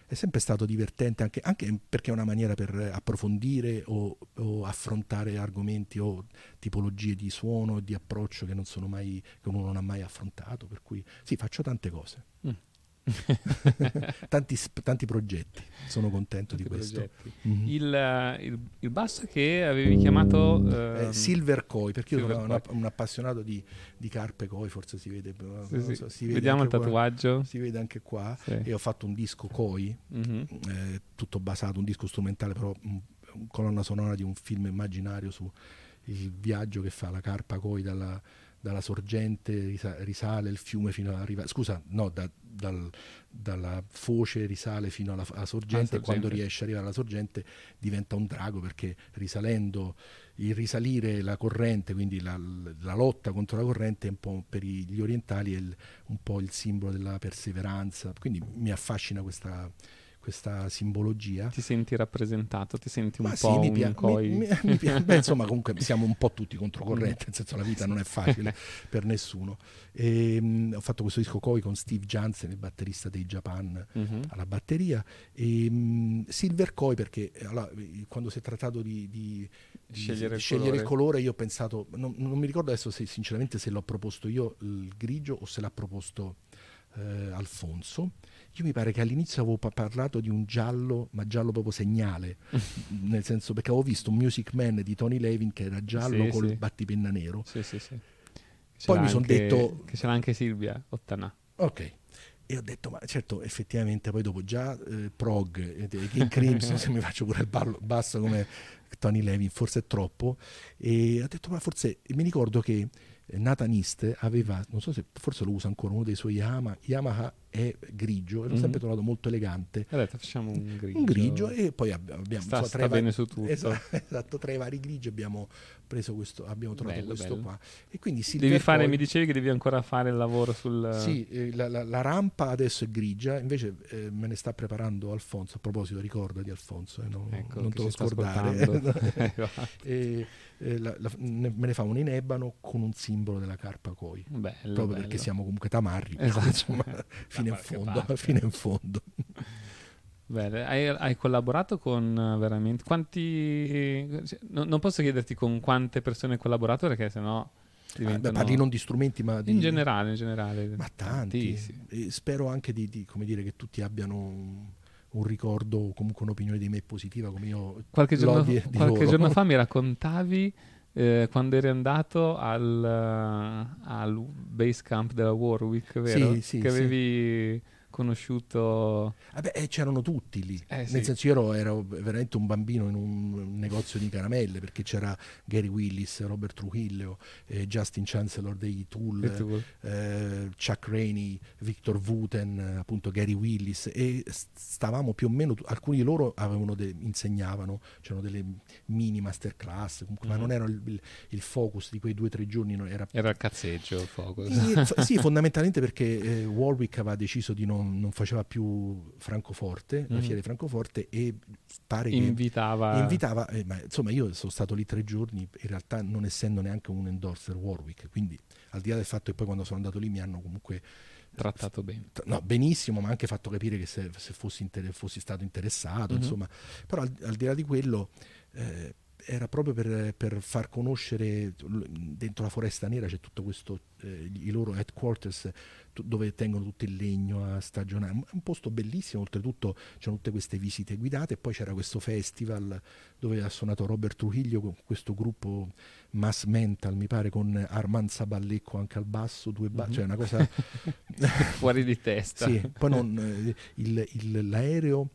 è sempre stato divertente anche, anche, perché è una maniera per approfondire o, o, affrontare argomenti o tipologie di suono e di approccio che, non sono mai, che uno non ha mai affrontato. Per cui sì, faccio tante cose. Mm. tanti, tanti, progetti, sono contento tanti di questo. Mm-hmm. Il, eh, il, il, basso che avevi chiamato uh, eh, Silver Koi, perché Silver io sono un, un, appassionato di, di, carpe Koi, forse si vede. Sì, sì. So, si vede Vediamo il tatuaggio. Qua, si vede anche qua. Sì. E ho fatto un disco Koi, mm-hmm. eh, tutto basato, un disco strumentale, però colonna sonora di un film immaginario su il viaggio che fa la carpa Koi dalla, dalla sorgente, risa- risale il fiume fino alla riva, scusa, no, da- dal- dalla foce risale fino alla, alla sorgente, e quando riesce ad arrivare alla sorgente diventa un drago perché risalendo, il risalire la corrente, quindi la, la lotta contro la corrente è un po' per gli orientali è il- un po' il simbolo della perseveranza, quindi mi affascina questa, questa simbologia. Ti senti rappresentato? Ti senti un Ma sì, po' mi un pia- coi? mi- mi- mi pia- beh, insomma, comunque siamo un po' tutti controcorrente, nel senso la vita non è facile per nessuno. E, mh, ho fatto questo disco Koi con Steve Jansen, il batterista dei Japan, Mhm. alla batteria, e mh, Silver Koi perché eh, allora, eh, quando si è trattato di, di- di- Scegliere il scegliere il colore. colore io ho pensato, non, non mi ricordo adesso se sinceramente se l'ho proposto io il grigio o se l'ha proposto eh, Alfonso. Io mi pare che all'inizio avevo pa- parlato di un giallo, ma giallo proprio segnale, nel senso perché avevo visto un Music Man di Tony Levin che era giallo Sì, col sì. battipenna nero. Sì, sì, sì. Che Poi c'era mi son anche- detto- Che c'era anche Silvia Ottana. Ok. E ho detto, ma certo, effettivamente poi dopo già eh, prog e King Crimson, se mi faccio pure il ballo basso come Tony Levin, forse è troppo. E ho detto, ma forse, mi ricordo che eh, Nathan East aveva, non so se forse lo usa ancora, uno dei suoi Yamaha, Yamaha è grigio, e l'ho Mhm. sempre trovato molto elegante. Ha detto facciamo un grigio. Un grigio e poi abbi- abbiamo Sta- insomma, sta vari- bene su tutto. Esatto, esatto, tra i vari grigi abbiamo preso questo, abbiamo trovato Bello, questo bello. qua. E quindi Devi Silver fare, Koi- mi dicevi che devi ancora fare il lavoro sul... sì, eh, la, la- la rampa adesso è grigia, invece eh, me ne sta preparando Alfonso. A proposito, ricordati Alfonso, eh, no- Ecco, non te lo scordare. ascoltando. Eh, la- la- ne- me ne fa un in ebano con un simbolo della carpa Koi. Bello, proprio bello. perché siamo comunque tamarri, Esatto. insomma, fino in fondo. Fino in fondo. Bene, hai, hai collaborato con eh, veramente quanti cioè, no- non posso chiederti con quante persone hai collaborato perché sennò Ah, diventano parli non di strumenti, ma di, in generale, in generale. Ma tanti. Tantissimi. E spero anche di, di, come dire, che tutti abbiano un, ricordo o comunque un'opinione di me positiva come io Qualche, giorno, qualche giorno fa mi raccontavi eh, quando eri andato al, eh, al base camp della Warwick, vero? Sì, sì, che sì. Conosciuto Vabbè, eh, c'erano tutti lì. Eh, sì. Nel senso, io ero, veramente un bambino in un negozio di caramelle perché c'era Gary Willis, Robert Trujillo, eh, Justin Chancellor dei Tool, eh, Chuck Rainey, Victor Wooten, appunto Gary Willis e stavamo più o meno, alcuni di loro avevano de- insegnavano, c'erano delle mini masterclass, comunque, ma Mhm. non era il, il- focus di quei due o tre giorni, era Era il cazzeggio il focus. sì, fondamentalmente perché eh, Warwick aveva deciso di non, non faceva più Francoforte, la Mhm. fiera di Francoforte e pare che Invitava invitava, eh, ma insomma io sono stato lì tre giorni in realtà non essendo neanche un endorser Warwick, quindi al di là del fatto che poi quando sono andato lì mi hanno comunque trattato bene. no, benissimo, ma anche fatto capire che se, se fossi, inter- fossi stato interessato, Mhm. insomma, però al, al di là di quello eh, era proprio per, per far conoscere dentro la foresta nera c'è tutto questo, eh, i loro headquarters dove tengono tutto il legno a stagionare, un un posto bellissimo, oltretutto c'erano tutte queste visite guidate e poi c'era questo festival dove ha suonato Robert Trujillo con questo gruppo Mass Mental, mi pare, con Armand Saballecco anche al basso, due ba- Mhm. cioè una cosa... Fuori di testa. Sì, poi non, eh, il- il- l'aereo,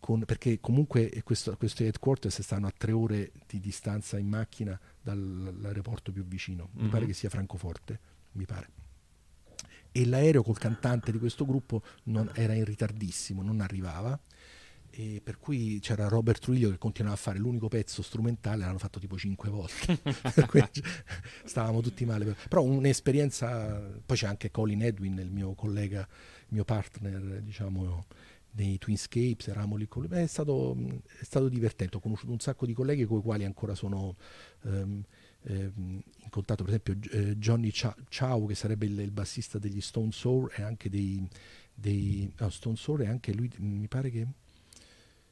con, perché comunque questo, questi headquarters stanno a tre ore di distanza in macchina dall'aeroporto più vicino, mi Mhm. pare che sia Francoforte, mi pare. E l'aereo col cantante di questo gruppo non- era in ritardissimo, non arrivava. E per cui c'era Robert Trujillo che continuava a fare l'unico pezzo strumentale, l'hanno fatto tipo cinque volte. Stavamo tutti male. Però un'esperienza. Poi c'è anche Colin Edwin, il mio collega, il mio partner, diciamo, nei Twinscapes, eravamo lì con lui. È stato, è stato divertente. Ho conosciuto un sacco di colleghi con i quali ancora sono. ehm, ehm, in contatto per esempio eh, Johnny Chow che sarebbe il, il bassista degli Stone Sour e anche dei, dei no, Stone Sour e anche lui mi pare che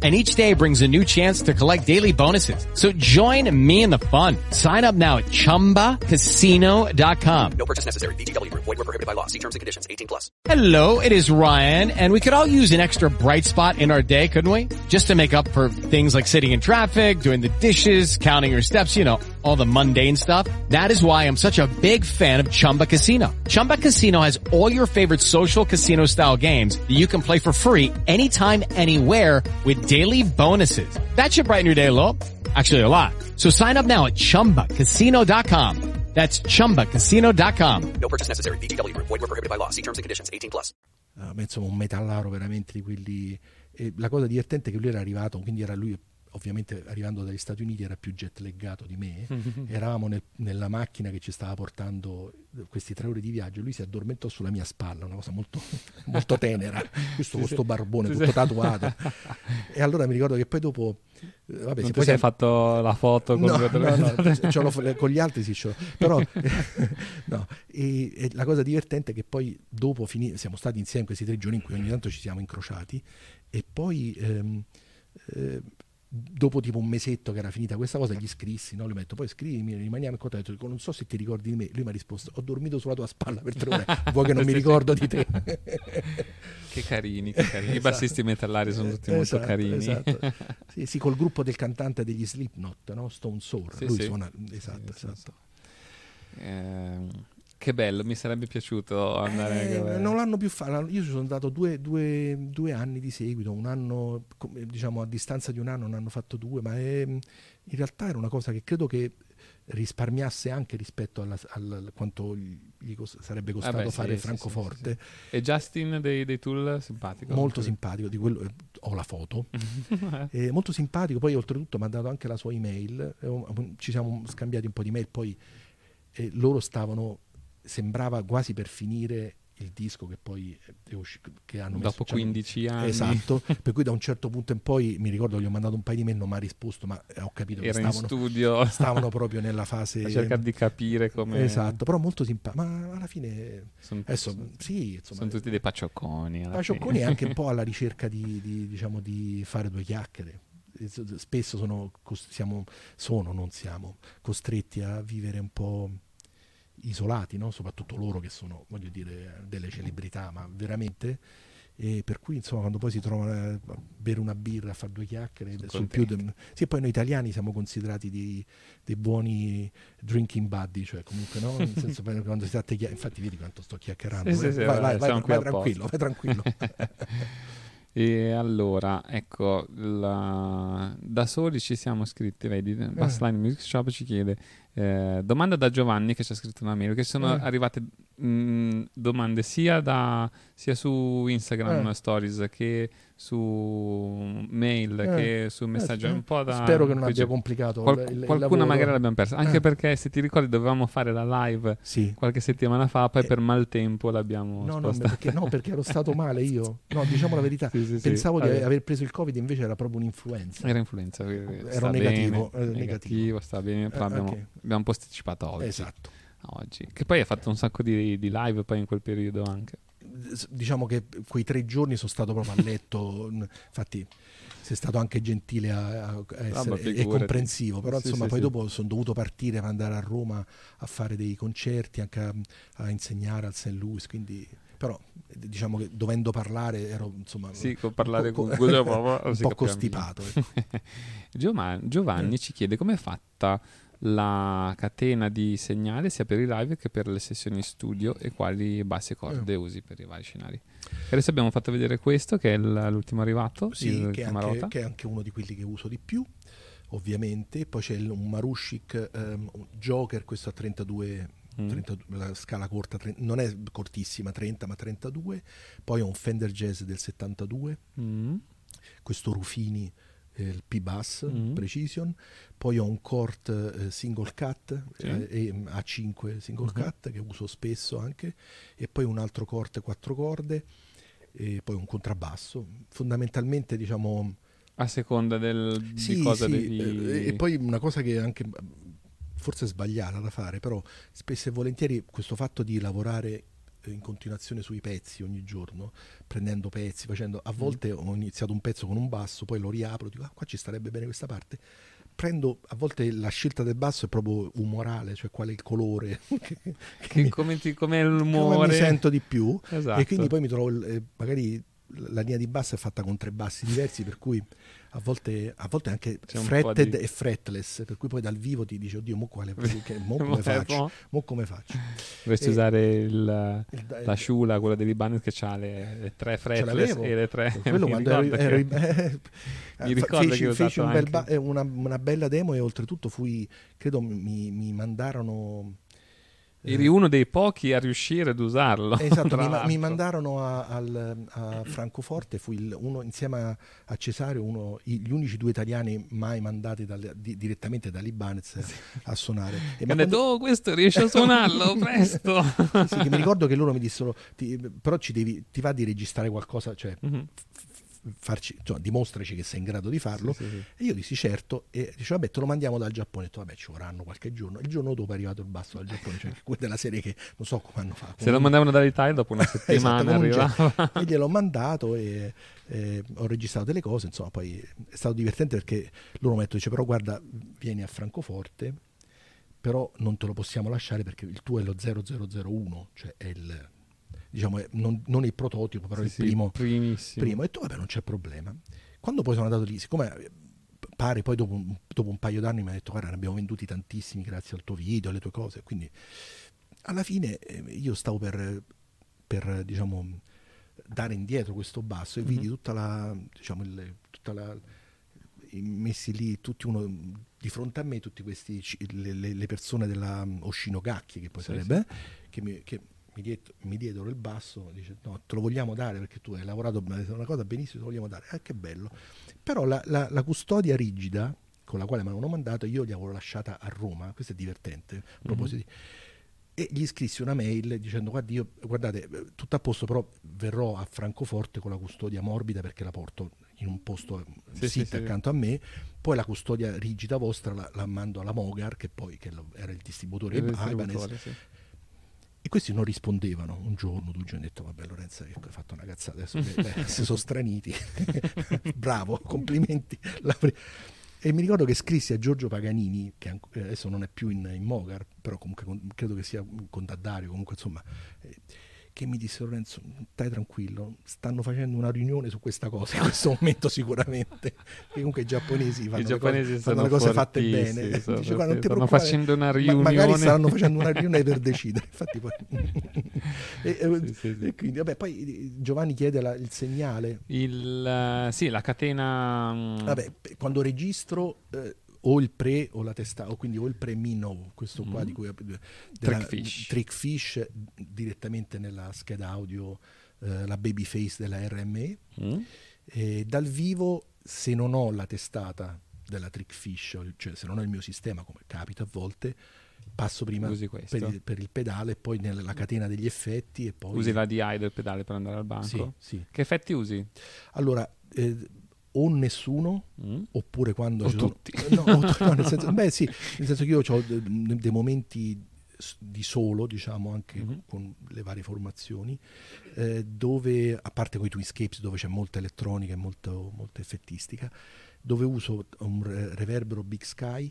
and each day brings a new chance to collect daily bonuses. So join me in the fun. Sign up now at ChumbaCasino.com. No purchase necessary. Group. Void were prohibited by law. See terms and conditions. 18 plus. Hello, it is Ryan, and we could all use an extra bright spot in our day, couldn't we? Just to make up for things like sitting in traffic, doing the dishes, counting your steps, you know, all the mundane stuff. That is why I'm such a big fan of Chumba Casino. Chumba Casino has all your favorite social casino style games that you can play for free anytime, anywhere with daily bonuses. That should brighten your day a little. Actually, a lot. So sign up now at ChumbaCasino.com. That's ChumbaCasino.com. No purchase necessary. VGW Group. Void were prohibited by law. See terms and conditions. 18 plus. Eh, ma insomma un metallaro veramente di quelli e la cosa divertente è che lui era arrivato quindi era lui ovviamente arrivando dagli Stati Uniti era più jet leggato di me. Eravamo nel- nella macchina che ci stava portando questi tre ore di viaggio e lui si addormentò sulla mia spalla una cosa molto, molto tenera. Questo, questo barbone Sì, tutto sì. tatuato. E allora mi ricordo che poi dopo eh, vabbè, Non ti sei siamo- fatto la foto con No, no, no, fa- con gli altri sì, ce l'ho. però no, e, e la cosa divertente è che poi dopo finì, siamo stati insieme questi tre giorni in cui ogni tanto ci siamo incrociati e poi ehm, eh, dopo tipo un mesetto che era finita questa cosa gli scrissi, no? lui mi ha detto poi scrivimi, rimaniamo in contatto, Dico, non so se ti ricordi di me, lui mi ha risposto ho dormito sulla tua spalla per tre ore, vuoi che non mi ricordo di te? Che carini, che carini. I Esatto. bassisti metallari sono tutti molto Esatto, carini. esatto. Sì, sì, col gruppo del cantante degli Slipknot, no? Stone Sour. Sì, Lui sì. suona, esatto, sì, esatto. Ehm, che bello, mi sarebbe piaciuto andare Eh, non l'hanno più fatto. Io ci sono andato due, due- due anni di seguito, un anno, diciamo a distanza di un anno ne hanno fatto due, ma è- in realtà era una cosa che credo che risparmiasse anche rispetto alla- al quanto gli cos- sarebbe costato Vabbè, sì, fare sì, Francoforte. sì. E Justin dei, dei Tool simpatico? Molto simpatico, di quello, eh, ho la foto. Eh, molto simpatico, poi oltretutto mi ha dato anche la sua email, eh, ci siamo scambiati un po' di mail, poi eh, loro stavano, sembrava quasi per finire il disco che poi è uscito, che hanno messo, Dopo hanno- 15 anni. Esatto, per cui da un certo punto in poi mi ricordo gli ho mandato un paio di mail, non mi ha risposto, ma eh, ho capito Era che in stavano, studio. stavano proprio nella fase... A cercare di capire come... Esatto, però molto simpatico, ma alla fine... Sono, Adesso, sono- sì, insomma, sono tutti dei Paciocconi fine. è anche un po' alla ricerca di, di, diciamo, di fare due chiacchiere. E s- Spesso sono, siamo, sono, non siamo, costretti a vivere un po' isolati, no? soprattutto loro che sono, voglio dire, delle celebrità, ma veramente. E per cui, insomma, quando poi si trovano a bere una birra, a fare due chiacchiere, Sono sul più de- sì, poi noi italiani siamo considerati dei, dei buoni drinking buddy, cioè comunque, no? Nel senso, quando si tratta chia- infatti, vedi quanto sto chiacchierando. Sì, vai, sì, vai, vai, vai, vai tranquillo, vai tranquillo. E allora, ecco, la- da soli ci siamo scritti, vedi, Eh. Bassline Music Shop ci chiede, eh, domanda da Giovanni che ci ha scritto una mail, che sono Eh. arrivate mh, domande sia, da, sia su Instagram Eh. Stories che su mail Eh. che su messaggio, Eh, un po' da... Spero che non abbia complicato qual- il- il qualcuna lavoro. magari l'abbiamo persa, anche perché se ti ricordi dovevamo fare la live Sì. qualche settimana fa, poi per maltempo l'abbiamo No, no, perché, no, perché ero stato male io. No, diciamo la verità. Sì, sì. Pensavo di aver preso il Covid, invece era proprio un'influenza. Era influenza, Ero sta negativo, bene, negativo, negativo. sta bene, però abbiamo, ok. Abbiamo posticipato oggi. Esatto. a oggi. Che poi ha fatto un sacco di, di live poi in quel periodo anche. Diciamo che quei tre giorni sono stato proprio a letto. Infatti, sei stato anche gentile a, a essere Ah, ma e comprensivo. Però, Sì, insomma, sì, poi sì. dopo sono dovuto partire per andare a Roma a fare dei concerti, anche a, a insegnare al St. Louis. Quindi, però, eh, diciamo che dovendo parlare ero insomma. Sì, con parlare un po', con proprio un po' costipato. ecco. Giovanni, Giovanni Eh. ci chiede come è fatta la catena di segnale sia per i live che per le sessioni studio e quali basse corde Eh. usi per i vari scenari. E adesso abbiamo fatto vedere questo che è l'ultimo arrivato, Sì, il che è, anche, che è anche uno di quelli che uso di più, ovviamente. Poi c'è il- un Marushik un Joker, questo a 32, Mm. 32 la scala corta, tre- non è cortissima, 30 ma 32. Poi ho un Fender Jazz del 72, Mm. questo Rufini, il P-Bass Mm. Precision. Poi ho un Cort eh, Single Cut, Sì. eh, mm, A5 Single Mhm. Cut, che uso spesso anche. E poi un altro Cort 4 corde. E poi un contrabbasso. Fondamentalmente, diciamo, A seconda del, di sì, cosa sì, devi... eh, E poi una cosa che anche forse è sbagliata da fare, però spesso e volentieri questo fatto di lavorare in continuazione sui pezzi ogni giorno, prendendo pezzi, facendo... Mm. A volte ho iniziato un pezzo con un basso, poi lo riapro, dico, ah, qua ci starebbe bene questa parte. Prendo, a volte la scelta del basso è proprio umorale, cioè qual è il colore che, che mi- come, ti, come come l'umore. mi sento di più. Esatto. E quindi poi mi trovo, il- eh, magari la linea di basso è fatta con tre bassi diversi, per cui a volte, a volte anche fretted di- e fretless, per cui poi dal vivo ti dici, oddio, mo, quale, che- mo come faccio? Mo come faccio? Dovresti E- usare il, il- la Shula, quella dell'Ibanez che ha le, le tre fretless e le tre. Quello mi quando ero, ero che- mi ricordo feci, che feci un bel ba- eh, una, una bella demo e oltretutto fui, credo mi, mi mandarono... eh, Eri uno dei pochi a riuscire ad usarlo. Esatto, mi, ma- mi mandarono a, al- a Francoforte, fui il- uno insieme a, a Cesario, uno, i- gli unici due italiani mai mandati dalle- di- direttamente da Libanez a suonare. E Mi ma ha detto, oh, questo riesce a suonarlo, presto. sì, che mi ricordo che loro mi dissero, ti- però ci devi, ti va di registrare qualcosa, cioè Mhm. Farci, insomma, dimostraci che sei in grado di farlo. Sì, sì, sì. E io dissi certo, e dice vabbè te lo mandiamo dal Giappone. Ho detto vabbè ci vorranno qualche giorno. Il giorno dopo è arrivato il basso dal Giappone, cioè quella della serie che non so come hanno fatto. Se lo mandavano dall'Italia dopo una Esatto, settimana un arrivava. E gliel'ho mandato e eh, ho registrato delle cose, insomma poi è stato divertente perché loro mi hanno detto, dice però guarda vieni a Francoforte, però non te lo possiamo lasciare perché il tuo è lo 0001, cioè è il diciamo è non, non il prototipo, però Sì, il sì, primo primissimo. primo. Ho detto vabbè non c'è problema. Quando poi sono andato lì, siccome eh, pare poi dopo un, dopo un paio d'anni mi ha detto guarda ne abbiamo venduti tantissimi grazie al tuo video, alle tue cose, quindi alla fine eh, io stavo per, per diciamo dare indietro questo basso e vidi Mhm. tutta la diciamo il, tutta la messi lì tutti uno di fronte a me tutti questi le, le- persone della um, Oshinogaki che poi Sì, sarebbe eh, che mi, che mi diet- mi diedero il basso dice no te lo vogliamo dare perché tu hai lavorato una cosa benissimo te lo vogliamo dare ah che bello però la, la- la custodia rigida con la quale mi avevano mandato io gli avevo lasciata a Roma questo è divertente a proposito di- e gli scrissi una mail dicendo guardi io, guardate tutto a posto però verrò a Francoforte con la custodia morbida perché la porto in un posto Sì, sit sì, sì. accanto a me poi la custodia rigida vostra la, la mando alla Mogar che poi che era il distributore Il Ibanez distributore, sì. E questi non rispondevano un giorno, due giorni, ho detto vabbè Lorenzo hai fatto una cazzata, adesso beh, si sono straniti, bravo, complimenti. E mi ricordo che scrissi a Giorgio Paganini, che eh, adesso non è più in, in Mogar, però comunque con- credo che sia un contaddario, comunque insomma, eh, che mi disse Lorenzo, stai tranquillo, stanno facendo una riunione su questa cosa in questo momento sicuramente. E comunque i giapponesi fanno, I le, giapponesi cose, fanno le cose fatte bene. sono Dice, "Guarda, stanno facendo una ma- riunione." magari stanno facendo una riunione per decidere. Infatti poi... e, Sì, sì, sì. e quindi, vabbè, poi eh, Giovanni chiede la- il segnale. Il, eh, sì, la catena... mm, Vabbè, quando registro eh, o il pre o la testa, o quindi o il pre Mino, questo qua Mhm. di cui della- Trickfish. Trickfish, direttamente nella scheda audio, eh, la babyface della RME. mm, E dal vivo, se non ho la testata della Trickfish, cioè se non ho il mio sistema, come capita a volte, passo prima per il, per il pedale, poi nella catena degli effetti e poi... Usi la DI del pedale per andare al banco? Sì, sì. Che effetti usi? Allora, eh, o nessuno, Mm? oppure quando... O ci sono- tutti. No, o tu- no, nel senso, beh sì, nel senso che io ho de- dei momenti di solo, diciamo, anche Mhm. con le varie formazioni, eh, dove, a parte con i Twinscapes, dove c'è molta elettronica e molta effettistica, dove uso un re- reverbero Big Sky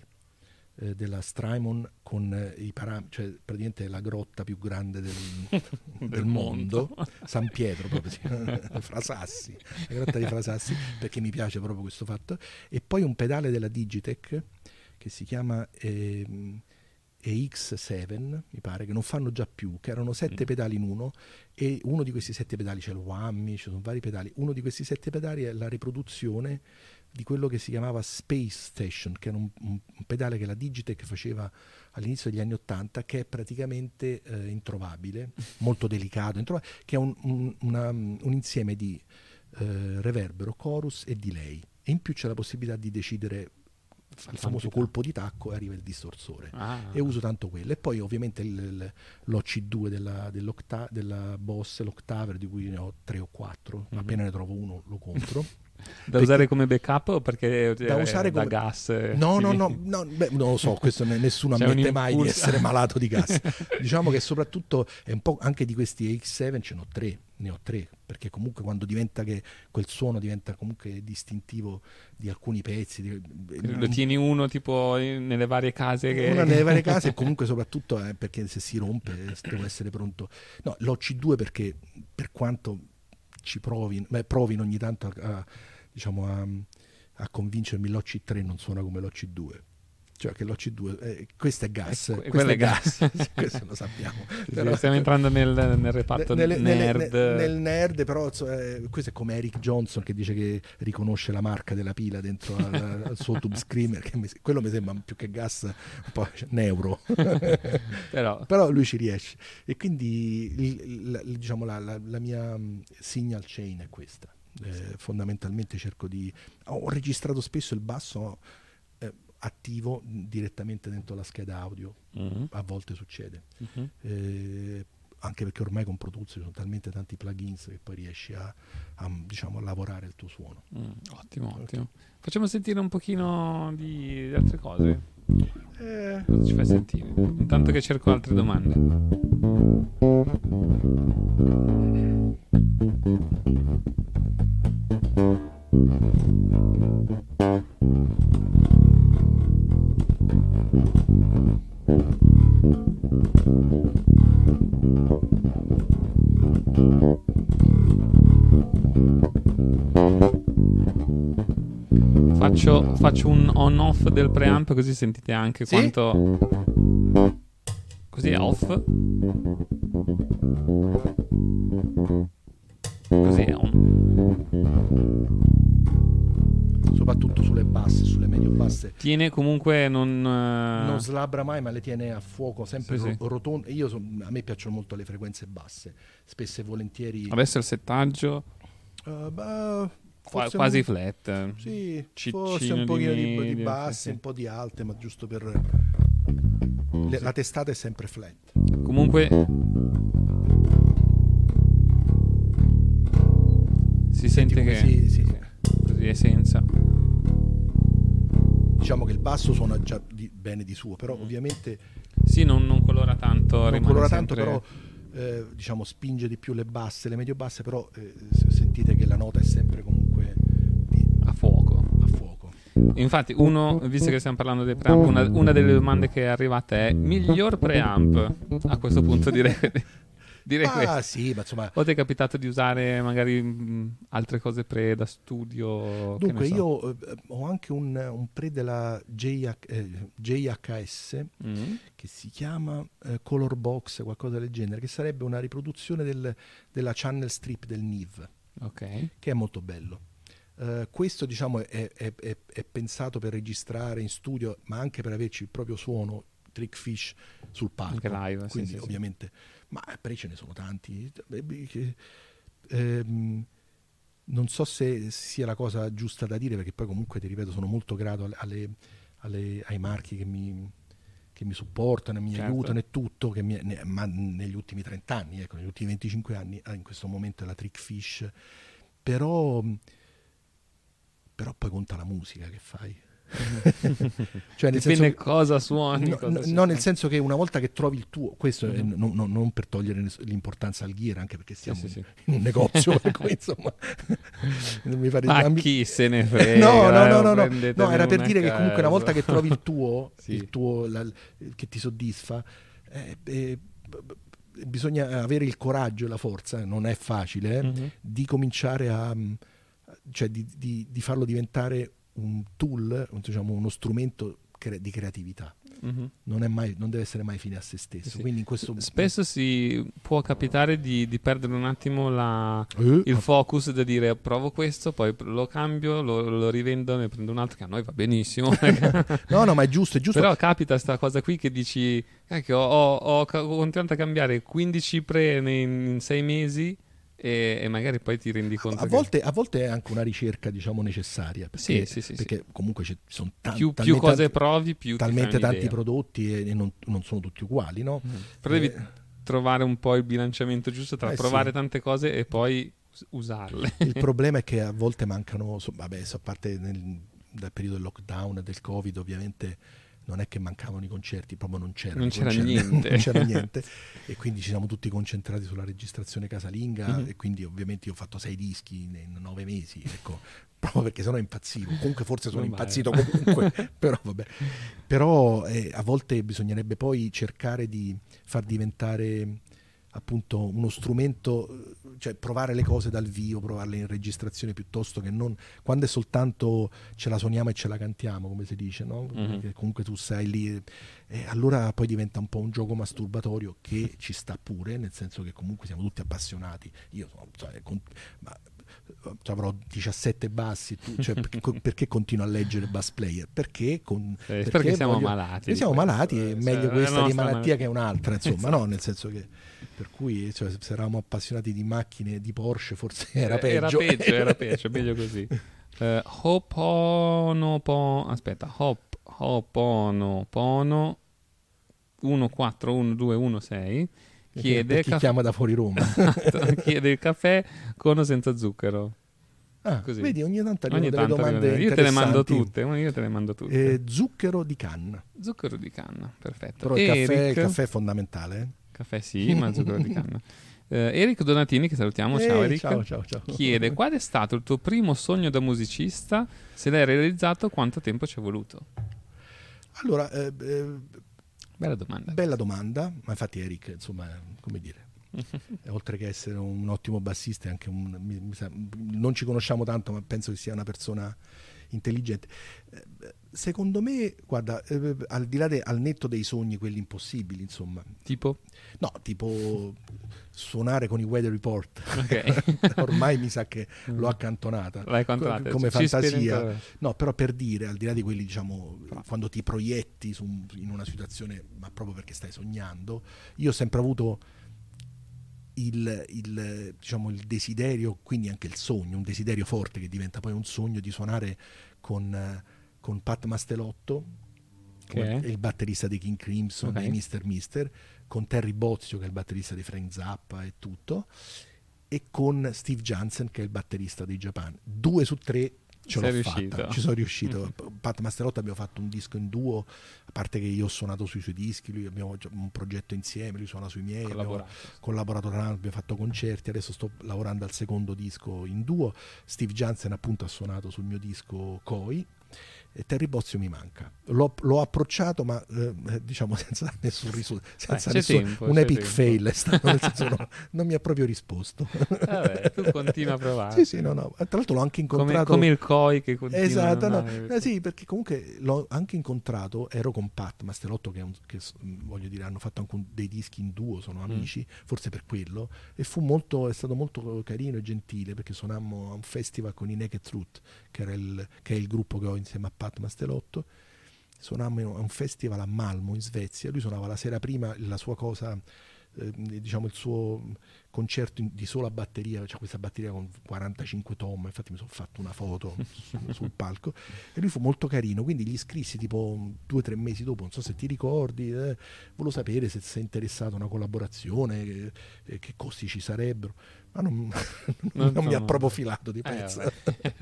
eh, della Strymon con eh, i parametri, cioè praticamente la grotta più grande del, del Del mondo. San Pietro proprio, sì. Frasassi, la grotta di Frasassi, perché mi piace proprio questo fatto, e poi un pedale della Digitech che si chiama ehm, EX7, mi pare, che non fanno già più, che erano sette Mm. pedali in uno, e uno di questi sette pedali c'è il Whammy, ci sono vari pedali, uno di questi sette pedali è la riproduzione di quello che si chiamava Space Station, che era un, un- pedale che la Digitech faceva all'inizio degli anni 80, che è praticamente eh, introvabile, molto delicato, che è un, un- una- un insieme di eh, reverbero, chorus e delay. E in più c'è la possibilità di decidere il famoso colpo di tacco e arriva il distorsore. Ah. E uso tanto quello. E poi ovviamente il- il- l'OC2 della, della Boss, l'Octaver, di cui ne ho tre o quattro, Mhm. appena ne trovo uno lo compro. Da usare come backup o perché da eh, usare da come gas? eh, No, no, no, no, beh, non lo so, questo ne- nessuno C'è ammette mai di essere malato di gas. diciamo che soprattutto è un po' anche di questi X7 ce ne ho tre, ne ho tre, perché comunque quando diventa che quel suono diventa comunque distintivo di alcuni pezzi, di- Lo tieni uno tipo nelle varie case che... una nelle varie case e comunque soprattutto eh, perché se si rompe eh, devo essere pronto. No, l'OC2 perché per quanto ci provi, beh, provino ogni tanto a, a, diciamo a, a convincermi l'OC3 non suona come l'OC2. Cioè che l'OC2, eh, questo è gas, E questo quello è gas, gas. questo lo sappiamo. Però- stiamo entrando nel, nel reparto nelle- nelle- nerd. ne- nel nerd, però eh, questo è come Eric Johnson che dice che riconosce la marca della pila dentro al, al suo tube screamer. Mi- quello mi sembra più che gas, un po' neuro. Però- Però lui ci riesce. E quindi il- la, diciamo, la, la- la mia mm, signal chain è questa. Eh, fondamentalmente cerco di... Ho registrato spesso il basso eh, attivo direttamente dentro la scheda audio. Mhm. A volte succede. Mhm. Eh, anche perché ormai con Pro Tools ci sono talmente tanti plugins che poi riesci a, a, diciamo, a lavorare il tuo suono. Mm, ottimo, ottimo. Facciamo sentire un pochino di, di altre cose. Eh, Cosa ci fai sentire? Intanto che cerco altre domande. Faccio, faccio un on-off del preamp così sentite anche Sì? quanto... Così è off. Così è on. soprattutto sulle basse, sulle medio basse. Tiene comunque non... eh, Non slabra mai, ma le tiene a fuoco, sempre Sì, ro- rotonde. Io son- a me piacciono molto le frequenze basse, spesso e volentieri. Adesso il settaggio Eh, bah, qua- quasi un- flat. Sì, Ciccino forse un pochino di, di medio, basse, sì, sì. un po' di alte, ma giusto per... le- la testata è sempre flat. Comunque si Senti sente che si- si- così è senza. Diciamo che il basso suona già di- bene di suo, però ovviamente Sì, non, non colora tanto, non colora tanto, sempre- però eh, diciamo spinge di più le basse, le medio basse, però eh, se- sentite che la nota è sempre comunque a fuoco. a fuoco. Infatti, uno, visto che stiamo parlando dei preamp, una, una delle domande che è arrivata è miglior preamp. A questo punto direi, direi Ah questo. sì, ma insomma... O ti è capitato di usare magari mh, altre cose pre da studio? Dunque so? io eh, ho anche un, un pre della JH, eh, JHS Mm. che si chiama eh, Color Box, qualcosa del genere, che sarebbe una riproduzione del- della channel strip del NIV, Ok. che è molto bello. Eh, questo diciamo è, è- è- è pensato per registrare in studio, ma anche per averci il proprio suono trickfish sul palco. Live, sì, Quindi sì, sì. ovviamente, ma pre ce ne sono tanti. Eh, ehm, non so se sia la cosa giusta da dire, perché poi comunque ti ripeto, sono molto grato alle- alle- ai marchi che mi, che mi supportano, e mi Certo. aiutano e tutto, che mi- ne- ma negli ultimi 30 anni, ecco, negli ultimi 25 anni, in questo momento è la Trickfish, però, però poi conta la musica che fai. cioè nel Dipende senso che- cosa suoni. No, cosa no, no, nel senso che una volta che trovi il tuo, questo è- Mhm. non, non- per togliere l'importanza al gear, anche perché siamo sì, sì. in un negozio, per cui insomma non mi pare Ma chi se ne frega? No, no, eh, no, no, no. No, era per dire che a comunque una volta che trovi il tuo, Sì. il tuo la- che ti soddisfa, eh, eh, bisogna avere il coraggio e la forza, non è facile, eh, Mhm. di cominciare a mm, cioè di, di- di farlo diventare un tool, diciamo uno strumento cre- di creatività. Mhm. Non, è mai, non deve essere mai fine a se stesso. Sì. Questo Spesso si può capitare di, di perdere un attimo la- Eh, il focus da dire provo questo, poi lo cambio, lo, lo rivendo, ne prendo un altro che a noi va benissimo. No, no, ma è giusto, è giusto. Però capita sta cosa qui che dici, eh, che ho, ho- ho continuato a cambiare 15 pre in, in 6 mesi e, e magari poi ti rendi conto a che volte, a volte è anche una ricerca, diciamo, necessaria. Perché, Sì, sì, sì, perché comunque ci sono ta- più, più cose tanti- provi, più talmente tanti un'idea. prodotti e, e non, non sono tutti uguali, no? Però devi Eh, trovare un po' il bilanciamento giusto tra Eh, provare tante cose e poi us- usarle. Il problema è che a volte mancano, so- vabbè, so- a parte nel, dal periodo del lockdown del covid ovviamente non è che mancavano i concerti, proprio non c'erano Non c'era niente. non c'era niente e quindi ci siamo tutti concentrati sulla registrazione casalinga Mhm. e quindi ovviamente io ho fatto sei dischi in, nove mesi, ecco, proprio perché sennò impazzivo. Comunque forse sono Non impazzito comunque, però vabbè. Però eh, a volte bisognerebbe poi cercare di far diventare appunto uno strumento, eh, cioè provare le cose dal vivo, provarle in registrazione piuttosto che non quando è soltanto ce la suoniamo e ce la cantiamo, come si dice, no? Mhm. Perché comunque tu sei lì e allora poi diventa un po' un gioco masturbatorio che ci sta pure, nel senso che comunque siamo tutti appassionati. Io sono, cioè, con- ma, eh, avrò 17 bassi, cioè, perché, perché continuo a leggere bass player? Perché, con, Eh, perché siamo voglio- malati perché siamo malati, è meglio questa di malattia malattia. che un'altra, insomma, Esatto. no? Nel senso che per cui cioè, se eravamo appassionati di macchine, di Porsche, forse era Eh, Era peggio. peggio, era peggio, meglio così. Eh, Ho'oponopo- aspetta, Hop, Ho'oponopono 141216 chiede, chi caff- chiama da fuori Roma. chiede il caffè con o senza zucchero. Ah, Così. vedi, ogni tanto arrivano delle domande io te le mando tutte, io te le mando tutte. Eh, zucchero di canna. Zucchero di canna, perfetto. Però il caffè, il caffè è fondamentale. eh. Caffè sì, ma zucchero di canna. Eh, Eric Donatini, che salutiamo, ciao Ehi, Eric, ciao, ciao, ciao. chiede qual è stato il tuo primo sogno da musicista, se l'hai realizzato, quanto tempo ci è voluto? Allora, eh, eh, Bella domanda. bella domanda, ma infatti Eric, insomma, come dire, eh, oltre che essere un ottimo bassista, è anche un, mi- mi sa- non ci conosciamo tanto, ma penso che sia una persona intelligente. Eh, Secondo me, guarda, eh, al di là de- al netto dei sogni, quelli impossibili, insomma, Tipo? no, tipo suonare con i weather report, Ok. ormai mi sa che l'ho accantonata co- come fantasia. No, però per dire, al di là di quelli, diciamo, quando ti proietti su un- in una situazione, ma proprio perché stai sognando, io ho sempre avuto il, il, diciamo, il desiderio, quindi anche il sogno, un desiderio forte che diventa poi un sogno di suonare con, con Pat Mastelotto, Che è? il batterista dei King Crimson, Ok. dei Mr. Mister, con Terry Bozio che è il batterista di Frank Zappa e tutto, e con Steve Jansen che è il batterista dei Japan. Due su tre ce Sei l'ho riuscito. fatta, ci sono riuscito. Pat Mastelotto abbiamo fatto un disco in duo, a parte che io ho suonato sui suoi dischi, lui abbiamo un progetto insieme, lui suona sui miei, abbiamo Collaborato. tra abbiamo fatto concerti, adesso sto lavorando al secondo disco in duo. Steve Jansen appunto ha suonato sul mio disco Koi e Terry Bozio mi manca. L'ho, l'ho approcciato ma eh, eh, diciamo senza nessun risultato, senza c'è nessun, tempo, un epic tempo. fail, è stato, nel senso no, non mi ha proprio risposto. Vabbè, tu continua a provare. Sì, sì, no, no. Tra l'altro l'ho anche Come, incontrato. come il COI che continua Esatto, a no. Eh sì, perché comunque l'ho anche incontrato, ero con Pat Mastelotto che, un- che voglio dire hanno fatto anche un- dei dischi in duo, sono Mm. amici, forse per quello, e fu molto, è stato molto carino e gentile perché suonammo a un festival con i Naked Truth, che, era il, che è il gruppo che ho insieme a Pat Mastelotto, suonammo a un festival a Malmo in Svezia, lui suonava la sera prima la sua cosa eh, diciamo il suo concerto di sola batteria, c'è questa batteria con 45 tom, infatti mi sono fatto una foto su- sul palco e lui fu molto carino, quindi gli scrissi tipo due o tre mesi dopo, non so se ti ricordi, eh, volevo sapere se sei interessato a una collaborazione, eh, eh, che costi ci sarebbero, ma non, Non non mi ha proprio filato di Eh, pezzo. vabbè.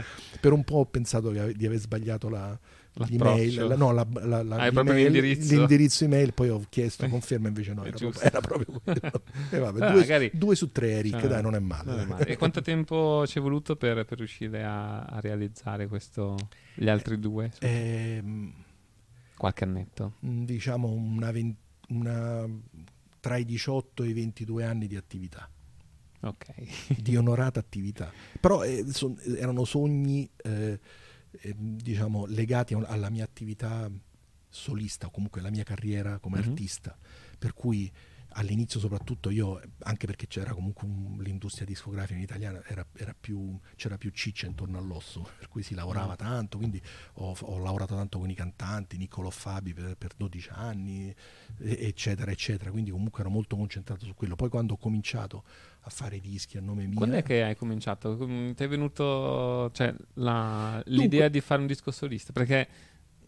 per un po' ho pensato di aver sbagliato la. L'email, la- no, la, la, la- l'email, l'indirizzo? l'indirizzo email, poi ho chiesto conferma, invece no, È era, proprio, era proprio quello. E vabbè, Eh, due, magari- due su tre, Eric, Eh, dai, non è male. non è male. E quanto tempo ci è voluto per, per riuscire a, a realizzare questo, gli altri due? Ehm, Qualche annetto. mh, diciamo una, una- tra i 18 e i 22 anni di attività, Ok. di onorata attività. Però eh, son- erano sogni, eh, eh, diciamo, legati a alla mia attività solista o comunque alla mia carriera come Mhm. artista. Per cui all'inizio soprattutto io, anche perché c'era comunque un- l'industria discografica in italiana, era, era più, c'era più ciccia intorno all'osso, per cui si lavorava Mm. tanto, quindi ho, ho lavorato tanto con i cantanti, Niccolò Fabi per, per 12 anni, eccetera, eccetera, quindi comunque ero molto concentrato su quello. Poi quando ho cominciato a fare dischi a nome mio... Quando è che hai cominciato? Ti è venuto cioè, la- l'idea di fare un disco solista? Perché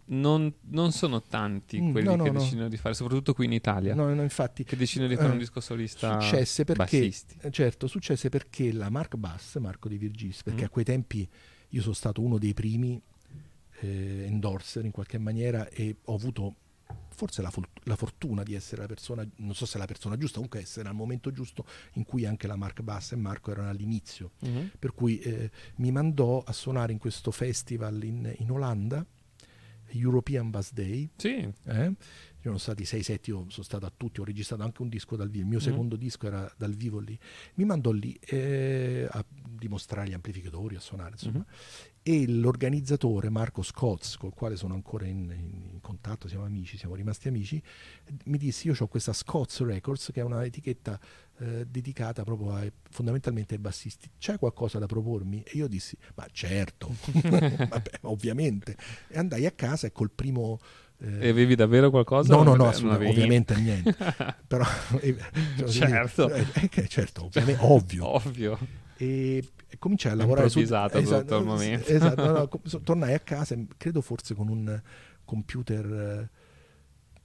non, non sono tanti Mm, quelli no, che no. decidono di fare, soprattutto qui in Italia, No, no, infatti che decidono di fare eh, un disco solista successe perché bassisti. eh, certo, successe perché la Mark Bass, Marco di Virgis, perché Mm. a quei tempi io sono stato uno dei primi eh, endorser in qualche maniera e ho avuto forse la, fol- la fortuna di essere la persona, non so se la persona giusta, comunque essere al momento giusto in cui anche la Mark Bass e Marco erano all'inizio. Mhm. Per cui eh, mi mandò a suonare in questo festival in, in Olanda, European Bass Day. Sì, Eh? Ci sono stati 6-7, io sono stato a tutti, ho registrato anche un disco dal vivo, il mio Mhm. secondo disco era dal vivo lì. Mi mandò lì eh, a dimostrare gli amplificatori, a suonare, insomma. Mhm. E l'organizzatore Marco Scotts, col quale sono ancora in, in- in contatto, siamo amici, siamo rimasti amici, mi disse io ho questa Scotts Records che è una etichetta eh, dedicata proprio a, fondamentalmente ai bassisti. C'è qualcosa da propormi? E io dissi, ma certo, Vabbè, ovviamente. E andai a casa e col primo... eh, e avevi davvero qualcosa? No, no, no, ovviamente niente. Però, eh, cioè, Certo. eh, eh, certo, ovviamente, ovvio. Ovvio. E, e cominciai a lavorare su al momento. Esatto, no, no, tornai a casa, credo forse con un computer,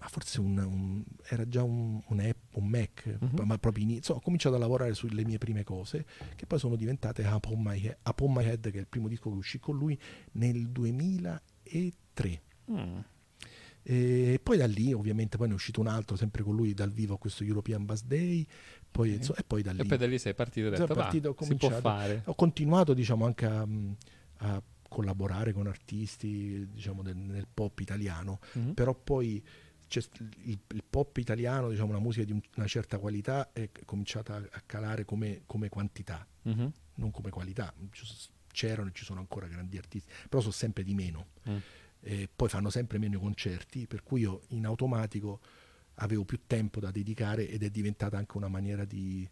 ma forse un, un- era già un, un app, un Mac, Mhm. ma proprio inizio. Ho cominciato a lavorare sulle mie prime cose, che poi sono diventate Upon My, Upon My Head, che è il primo disco che uscì con lui nel 2003. Mm. E poi da lì, ovviamente, poi ne è uscito un altro, sempre con lui dal vivo a questo European Bass Day. Poi, Ok. insomma, e poi da lì. E poi da lì sei partito e detto, partito, ho si può fare. Ho continuato, diciamo, anche a, a collaborare con artisti, diciamo, del- nel pop italiano. Mhm. Però poi il, il pop italiano, diciamo, una musica di un- una certa qualità è cominciata a, calare come, come quantità, Mhm. non come qualità. C'erano e ci sono ancora grandi artisti, però sono sempre di meno. Mm. E poi fanno sempre meno concerti, per cui io in automatico avevo più tempo da dedicare ed è diventata anche una maniera di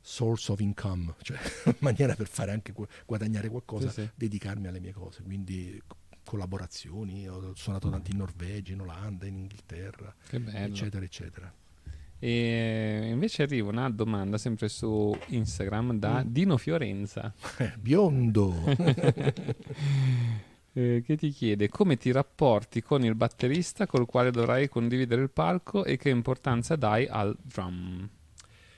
source of income, cioè una maniera per fare anche gu- guadagnare qualcosa, Sì, sì. dedicarmi alle mie cose, quindi collaborazioni, ho suonato tanto in Norvegia, in Olanda, in Inghilterra, eccetera, eccetera. E invece arriva una domanda sempre su Instagram da Mm. Dino Fiorenza. Biondo! eh, che ti chiede come ti rapporti con il batterista col quale dovrai condividere il palco e che importanza dai al drum.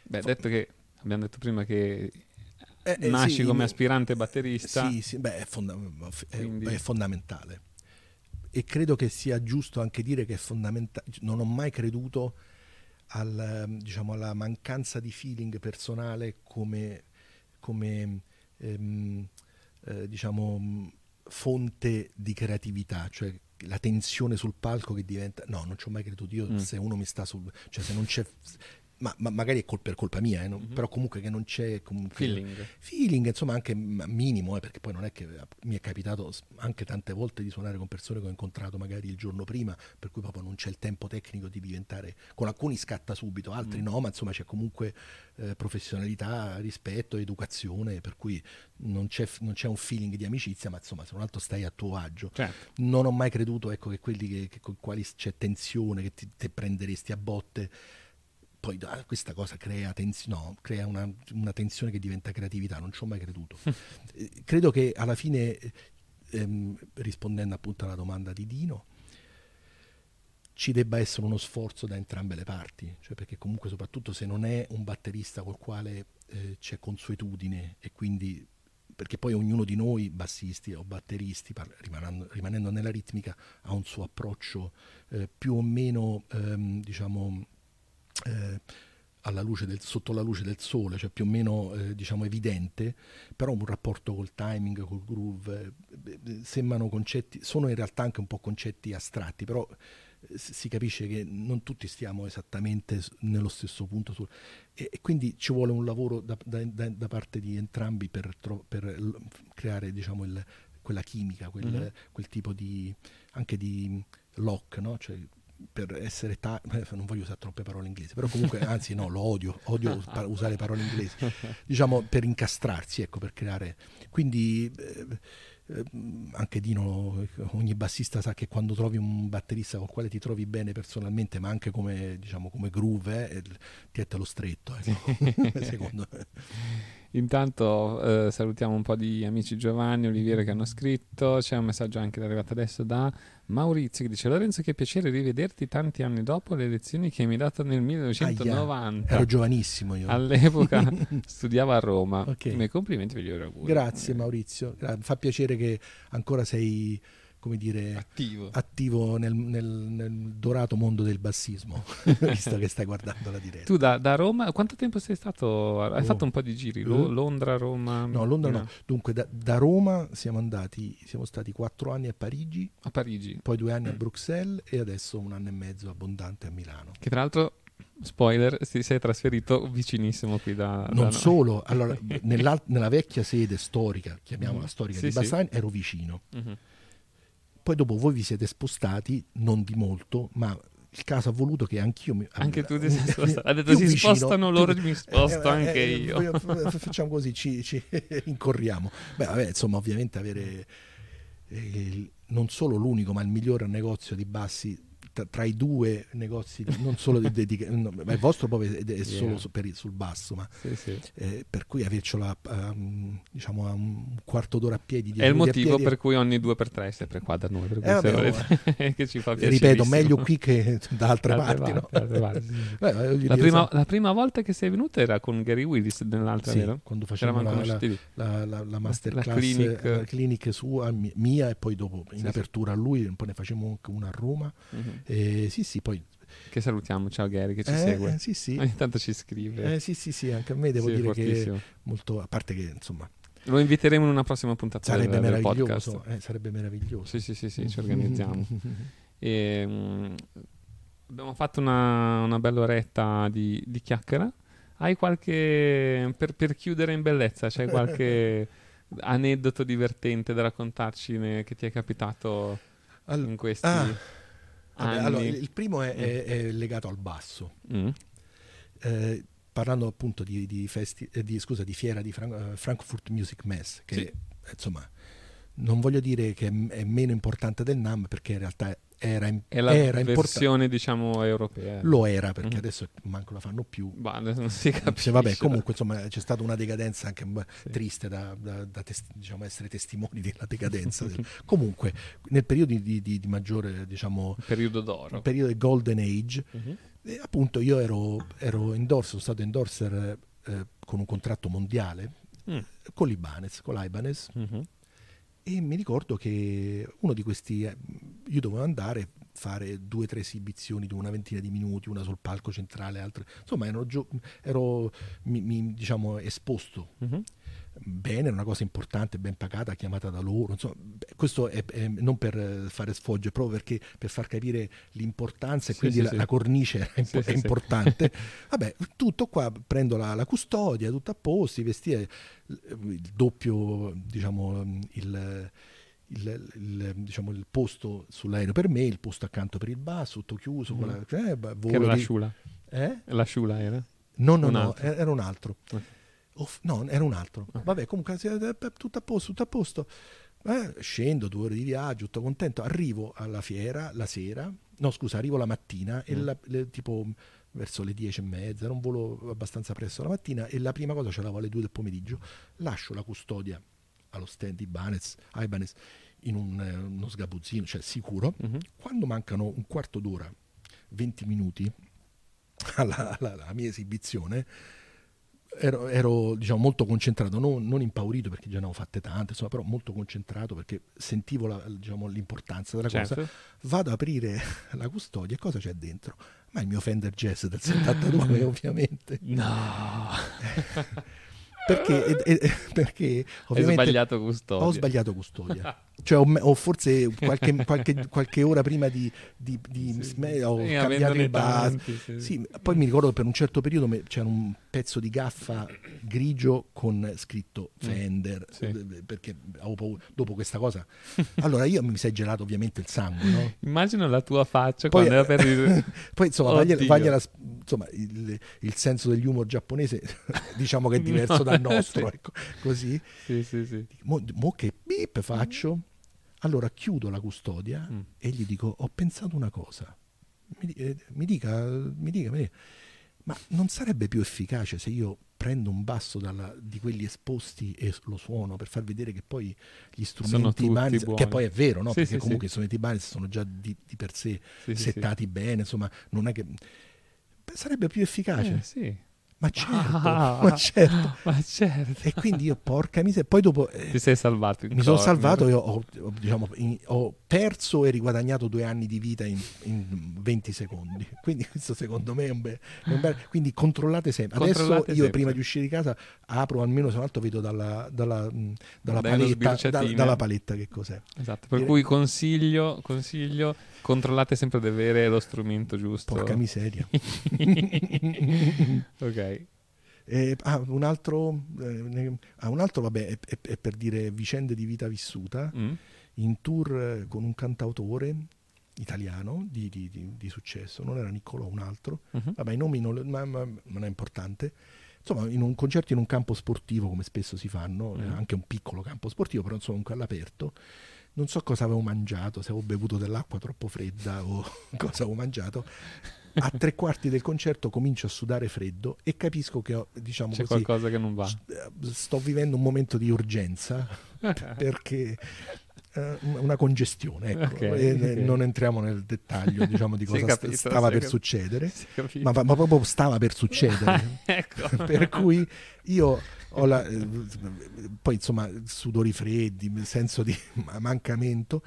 Beh, detto che abbiamo detto prima che Eh, eh, nasci sì, come aspirante batterista. Sì, sì, beh, è, fonda- Quindi- è fondamentale. E credo che sia giusto anche dire che è fondamentale. Non ho mai creduto al, diciamo, alla mancanza di feeling personale come, come ehm, eh, diciamo, fonte di creatività, cioè la tensione sul palco che diventa... No, non ci ho mai creduto. Io Mm. se uno mi sta sul... cioè se non c'è... Ma, ma magari è col- per colpa mia, eh, non- Mhm. però comunque che non c'è comunque Feeling. feeling, insomma anche minimo, eh, perché poi non è che eh, mi è capitato anche tante volte di suonare con persone che ho incontrato magari il giorno prima, per cui proprio non c'è il tempo tecnico di diventare, con alcuni scatta subito, altri Mm. no, ma insomma c'è comunque eh, professionalità, rispetto, educazione, per cui non c'è, non c'è un feeling di amicizia, ma insomma se non altro stai a tuo agio. Certo. Non ho mai creduto ecco, che quelli che, che- con i quali c'è tensione, che ti, te prenderesti a botte, poi ah, questa cosa crea, tens- no, crea una, una tensione che diventa creatività, non ci ho mai creduto. Eh, credo che alla fine, eh, ehm, rispondendo appunto alla domanda di Dino, ci debba essere uno sforzo da entrambe le parti, cioè perché comunque soprattutto se non è un batterista col quale eh, c'è consuetudine e quindi perché poi ognuno di noi, bassisti o batteristi, par- rimanendo, rimanendo nella ritmica, ha un suo approccio eh, più o meno, ehm, diciamo, del- sotto la luce del sole, cioè più o meno eh, diciamo evidente, però un rapporto col timing, col groove, eh, eh, sembrano concetti, sono in realtà anche un po' concetti astratti, però eh, si capisce che non tutti stiamo esattamente nello stesso punto sul- e, e quindi ci vuole un lavoro da, da- da- parte di entrambi per, tro- per creare diciamo il- quella chimica, quel, Mhm. quel tipo di anche di lock, no? Cioè, per essere ta- eh, non voglio usare troppe parole inglesi, però comunque anzi no, lo odio, odio pa- usare parole inglesi. Diciamo per incastrarsi, ecco, per creare. Quindi eh, eh, anche Dino, ogni bassista sa che quando trovi un batterista con il quale ti trovi bene personalmente, ma anche come, diciamo, come groove, eh, ti è lo stretto, ecco. secondo me. Intanto eh, salutiamo un po' di amici Giovanni, Oliviere che hanno scritto. C'è un messaggio anche arrivato adesso da Maurizio che dice: Lorenzo, che piacere rivederti tanti anni dopo le lezioni che mi hai dato nel 1990. Aia, ero giovanissimo io. All'epoca studiavo a Roma. Ok. I miei complimenti e gli auguri. Grazie Maurizio, Gra- fa piacere che ancora sei, come dire, Attivo. attivo nel, nel- nel dorato mondo del bassismo, visto che stai guardando la diretta. Tu da, da Roma, quanto tempo sei stato? Hai Oh. fatto un po' di giri? Lo- Eh. Londra, Roma? No, Londra no. Milano? Dunque, da, da Roma siamo andati, siamo stati quattro anni a Parigi, A Parigi. poi due anni a Bruxelles e adesso un anno e mezzo abbondante a Milano. Che tra l'altro, spoiler, ti sei trasferito vicinissimo qui da, da Non noi. solo, allora, nella vecchia sede storica, chiamiamola Mhm. storica Sì, di sì. Bassani, ero vicino. Mhm. Poi dopo voi vi siete spostati, non di molto, ma il caso ha voluto che anch'io mi... Anche tu ti sei mi- spostato. Ha detto si vicino, spostano loro, mi sposto anche io. voglio- f- facciamo così, ci, ci incorriamo. Beh, vabbè, insomma, ovviamente avere eh, non solo l'unico, ma il miglior negozio di bassi tra, tra i due negozi, non solo di, di- di- no, ma il vostro poi è, è solo Yeah. su- per sul basso, ma Sì, sì. eh, per cui avercelo a, a, um, diciamo a un quarto d'ora a piedi. È il motivo per cui ogni due per tre è sempre qua da noi. Per cui Eh, vabbè, volete- che ci fa piacere. ripeto, meglio qui che da altre parti. no? da altre parti, sì, sì. Beh, voglio La prima, insomma, la prima volta che sei venuto era con Gary Willis nell'altra, vero? quando facevamo la, la, la, la, la masterclass, La clinic. la clinic sua, mi- mia e poi dopo in apertura a lui, poi ne facevamo anche una a Roma. Mhm. Eh, sì, sì, poi... Che salutiamo, ciao Gary che ci Eh, segue. eh, sì, sì. Ogni tanto ci scrive. Eh, sì, sì, sì, anche a me devo Sì, dire che molto, a parte che insomma Lo inviteremo in una prossima puntata sarebbe del, del meraviglioso, podcast. eh, sarebbe meraviglioso. Sì, sì, sì, sì, ci organizziamo. E, mm, abbiamo fatto una, una bella oretta di, di chiacchiera. Hai qualche. Per, per chiudere in bellezza, c'è qualche aneddoto divertente da raccontarci ne- che ti è capitato Al- in questi ah? Vabbè, allora, il primo è, è- è legato al basso. Mm. Eh, parlando appunto di, di festi- eh, di, scusa, di fiera di Fran- eh, Frankfurt Music Mess, che Sì. eh, insomma non voglio dire che è, meno importante del NAM perché in realtà era, in- È la era versione, diciamo, europea. Lo era perché Mhm. adesso manco la fanno più. Bah, non si Cioè, capisce. vabbè, comunque insomma c'è stata una decadenza anche Sì. triste da, da- da tes- diciamo, essere testimoni della decadenza. del- comunque nel periodo di, di- di maggiore diciamo, Periodo d'oro. periodo golden age Mhm. e appunto io ero, ero endorser, sono stato endorser eh, con un contratto mondiale Mm. con l'Ibanez, con l'Ibanez Mhm. E mi ricordo che uno di questi eh, io dovevo andare fare due o tre esibizioni di una ventina di minuti, una sul palco centrale, altre insomma ero, ero mi, mi, diciamo esposto Mhm. Bene, era una cosa importante, ben pagata, chiamata da loro. Insomma, questo è, è non per eh, fare sfoggio, è proprio perché per far capire l'importanza e Sì, quindi sì, la, sì. la cornice è, impo- è importante. Vabbè, tutto qua, prendo la, la custodia, tutto a posto, i vestiti, il doppio, diciamo, il, il- il, diciamo, il posto sull'aereo per me, il posto accanto per il basso, tutto chiuso. con la- eh, Mm. Che era la di- Shula. Eh? La Shula era? No, no, Un no, altro. era un altro. Ok. Off- no, era un altro. Ok. Vabbè, comunque sì, eh, tutto a posto, tutto a posto. Eh, scendo due ore di viaggio, tutto contento. Arrivo alla fiera la sera, no scusa, arrivo la mattina e Mm. la- le- tipo verso le dieci e mezza, era un volo abbastanza presto la mattina e la prima cosa ce l'avevo alle due del pomeriggio, lascio la custodia allo stand di Ibanez, Ibanez in un, eh, uno sgabuzzino, cioè sicuro. Mhm. Quando mancano un quarto d'ora, 20 minuti alla, alla- alla mia esibizione, ero, ero, diciamo, molto concentrato, non, non impaurito perché già ne avevo fatte tante, insomma, però molto concentrato perché sentivo la- diciamo, l'importanza della cosa. Certo. Vado ad aprire la custodia e cosa c'è dentro? Ma il mio Fender Jazz del 72 ovviamente. No. Perché, e- e- perché Hai ovviamente sbagliato custodia. ho sbagliato custodia. Cioè, me- ho forse qualche, qualche- qualche ora prima di, di, di Sì. sme- ho cambiato il tanti, sì. Sì, poi mi ricordo che per un certo periodo me- c'era un pezzo di gaffa grigio con scritto Fender, Mm. Sì. eh, perché avevo paura. Dopo questa cosa, allora io mi è gelato ovviamente il sangue, no? Immagino la tua faccia Poi, quando era per poi insomma, vagliela- vagliela- insomma il, il senso degli humor giapponese diciamo che è diverso No, dal nostro, ecco, così. Sì, sì, sì. Mo, mo che beep faccio? Allora chiudo la custodia Mm. e gli dico: Ho pensato una cosa. Mi, eh, mi dica, mi dica, mi dica, ma non sarebbe più efficace se io prendo un basso dalla- di quelli esposti e lo suono per far vedere che poi gli strumenti Ibanez, che poi è vero, no? Sì, perché sì, comunque sì. i strumenti Ibanez sono già di, di per sé settati bene, insomma, non è che Beh, sarebbe più efficace. Eh, sì. Ma certo, Ah, ma certo. ma certo. E quindi io, porca miseria, poi dopo... eh, Ti sei salvato. mi sono salvato e ho, ho- diciamo, in- ho perso e riguadagnato due anni di vita in, in 20 secondi. Quindi questo secondo me è un bel... è un bel- quindi controllate sempre. Adesso Controllate io sempre. prima di uscire di casa apro almeno se non altro vedo dalla, dalla, dalla paletta, da- dalla paletta che cos'è. Esatto, per Direi- cui consiglio, consiglio, controllate sempre di avere lo strumento giusto. Porca miseria. ok. Eh, ah, un altro, eh, ah, un altro vabbè, è, è- è per dire vicende di vita vissuta. Mm. in tour eh, con un cantautore italiano di, di- di- di successo, non era Niccolò, un altro. Mhm. Vabbè, i nomi non, ma- ma- non è importante. Insomma, in un concerto in un campo sportivo, come spesso si fanno, eh, Mm. anche un piccolo campo sportivo, però insomma comunque all'aperto. Non so cosa avevo mangiato, se avevo bevuto dell'acqua troppo fredda o cosa avevo mangiato. A tre quarti del concerto comincio a sudare freddo e capisco che ho, diciamo C'è così, qualcosa che non va. sto vivendo un momento di urgenza perché eh, una congestione ecco. Ok, E, eh, non entriamo nel dettaglio diciamo di cosa capito, stava per cap- succedere ma, ma proprio stava per succedere Ecco. per cui io la, eh, poi insomma sudori freddi senso di mancamento.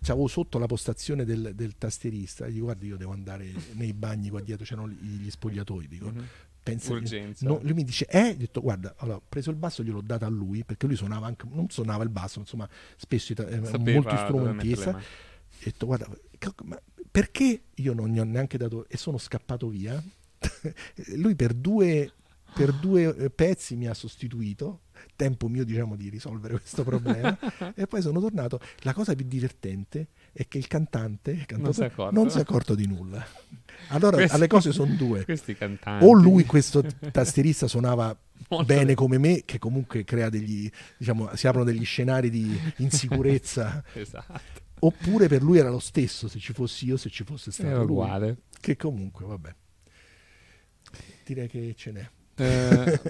C'avevo sotto la postazione del, del tastierista. E gli dico guarda io devo andare nei bagni qua dietro c'erano gli, gli spogliatoi dico. Mhm. pensa che- no, lui mi dice eh ho detto guarda allora, ho preso il basso gliel'ho dato a lui perché lui suonava anche non suonava il basso insomma spesso eh, molti strumentista ho detto guarda ma perché io non gli ho neanche dato e sono scappato via? Lui per due per due eh, pezzi mi ha sostituito tempo mio diciamo di risolvere questo problema e poi sono tornato. La cosa più divertente è che il cantante il Non si è cantautore, accorto. non si è accorto di nulla. Allora Questi- alle cose sono due. o lui questo tastierista suonava Molto bene come me che comunque crea degli diciamo si aprono degli scenari di insicurezza. Esatto. oppure per lui era lo stesso se ci fossi io se ci fosse stato Era lui. uguale. che comunque vabbè direi che ce n'è Eh,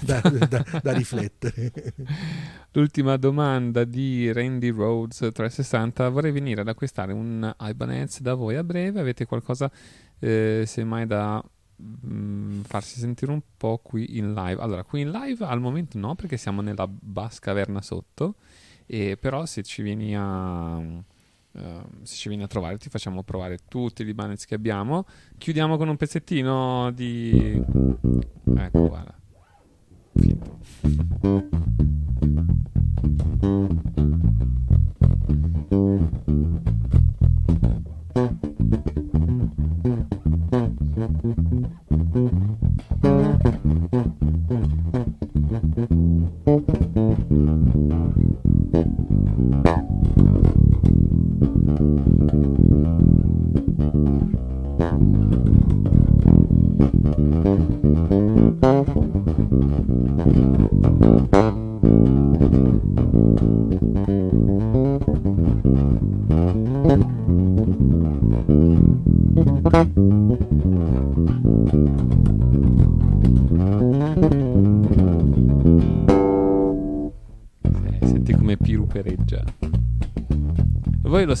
da, da- da riflettere L'ultima domanda di Randy Rhodes 360. Vorrei venire ad acquistare un Ibanez da voi a breve. Avete qualcosa, eh, semmai, da mm, farsi sentire un po' qui in live? Allora, qui in live al momento no, perché siamo nella bass caverna sotto. E però se ci vieni a. eh, se ci vieni a trovare ti facciamo provare tutti gli Ibanez che abbiamo. Chiudiamo con un pezzettino di ecco guarda. Finto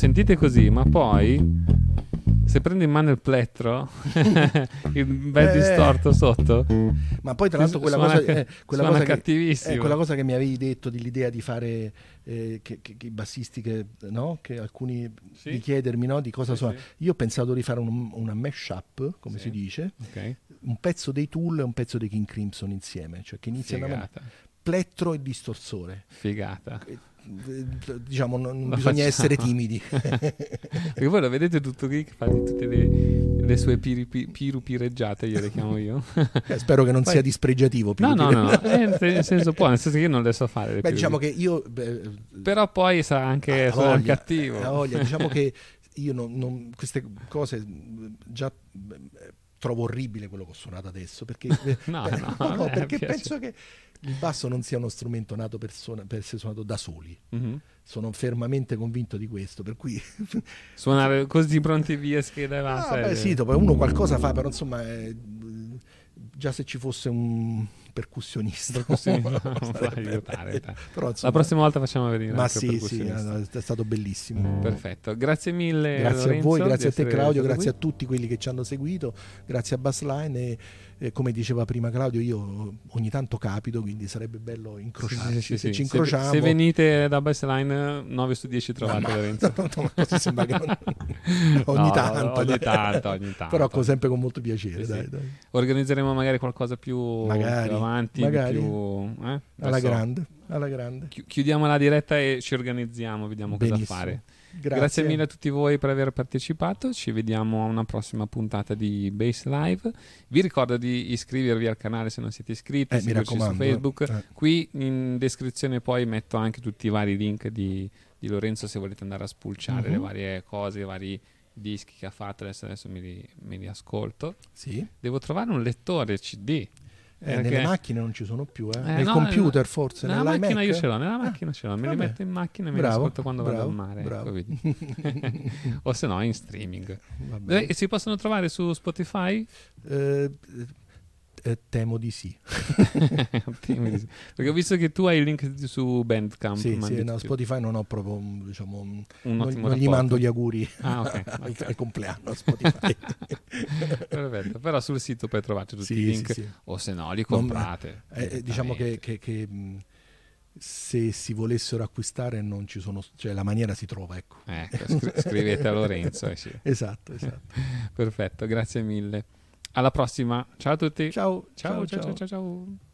sentite così, ma poi se prendi in mano il plettro, il bel Eh. distorto sotto, ma poi tra l'altro quella suona cosa, eh, quella cosa che, eh, quella cosa che mi avevi detto dell'idea di fare eh, che, che- che i bassisti che, no? che alcuni Sì. di chiedermi no? di cosa Sì, suona sì. io ho pensato di fare un- una mash up come si dice Ok. un pezzo dei Tool e un pezzo dei King Crimson insieme cioè che iniziano a Figata, plettro e distorsore figata. Eh, diciamo non, Lo bisogna facciamo. essere timidi Perché voi lo vedete tutto qui che fa di tutte le, le sue piripi- pirupireggiate, io le chiamo io. Eh, spero che non Poi- sia dispregiativo No, no, no, no, eh, nel senso può, nel senso che io non le so fare. le Beh, diciamo che pirupi. io beh, Però poi sa anche Ah, voglia, cattivo. ha voglia. Diciamo che io non, non- queste cose già mh, trovo orribile quello che ho suonato adesso perché, eh, No, beh, no, a me perché penso che il basso non sia uno strumento nato per, suona- per essere suonato da soli. Mhm. Sono fermamente convinto di questo, per cui Suonare così pronti via scheda e Ah, basta. beh, eh. sì, dopo uno qualcosa fa, però insomma eh, già se ci fosse un percussionista, Percussionista, aiutare. Però, La insomma, prossima volta facciamo venire Ma sì, sì, è stato bellissimo. Perfetto, grazie mille. Grazie Lorenzo, a voi, grazie a te Claudio, grazie qui. a tutti quelli che ci hanno seguito, grazie a Bassline e, e come diceva prima Claudio io ogni tanto capito, quindi sarebbe bello incrociarci. Sì, sì, Se sì. ci Se- incrociamo... Se, venite da baseline 9 su 10 trovate No, Lorenzo. no, no, così sembra che ogni No, tanto, ogni tanto, ogni tanto. Però sempre con molto piacere, dai, dai. Organizzeremo magari qualcosa più, Magari, più avanti, magari. più, eh? Alla grande, alla grande. chi- Chiudiamo la diretta e ci organizziamo, vediamo cosa Benissimo. fare. Grazie. mille a tutti voi per aver partecipato. Ci vediamo a una prossima puntata di Base Live. Vi ricordo di iscrivervi al canale se non siete iscritti, Eh, mi seguirci su raccomando, Facebook. eh. Qui in descrizione poi metto anche tutti i vari link di, di Lorenzo se volete andare a spulciare Mhm. le varie cose, i vari dischi che ha fatto. Adesso, adesso li, me li ascolto. Sì. Devo trovare un lettore CD. Eh, perché- nelle macchine non ci sono più, eh. Eh, nel no, computer eh, forse, Nella macchina io ce l'ho, nella macchina ce l'ho, me li metto in macchina e me li Bravo, ascolto quando vado bravo, al mare. bravo. ecco, o se no in streaming. Eh, E si possono trovare su Spotify? Eh, eh, temo di sì. Perché ho visto che tu hai il link su Bandcamp. Sì, sì, no. Spotify non ho proprio un, diciamo, un- Un non, non gli rapporto. mando gli auguri Ah, ok, al, ok. al compleanno a Spotify. Perfetto, però sul sito poi trovate tutti Sì, i link sì, o se no li Non- comprate. eh, eh, diciamo che, che- che, mh, se si volessero acquistare non ci sono, cioè la maniera si trova, ecco. Ecco, scri- scrivete a Lorenzo. eh, sì. Esatto, esatto. Perfetto, grazie mille. Alla prossima. Ciao a tutti. Ciao, ciao, ciao, ciao, ciao. ciao. ciao.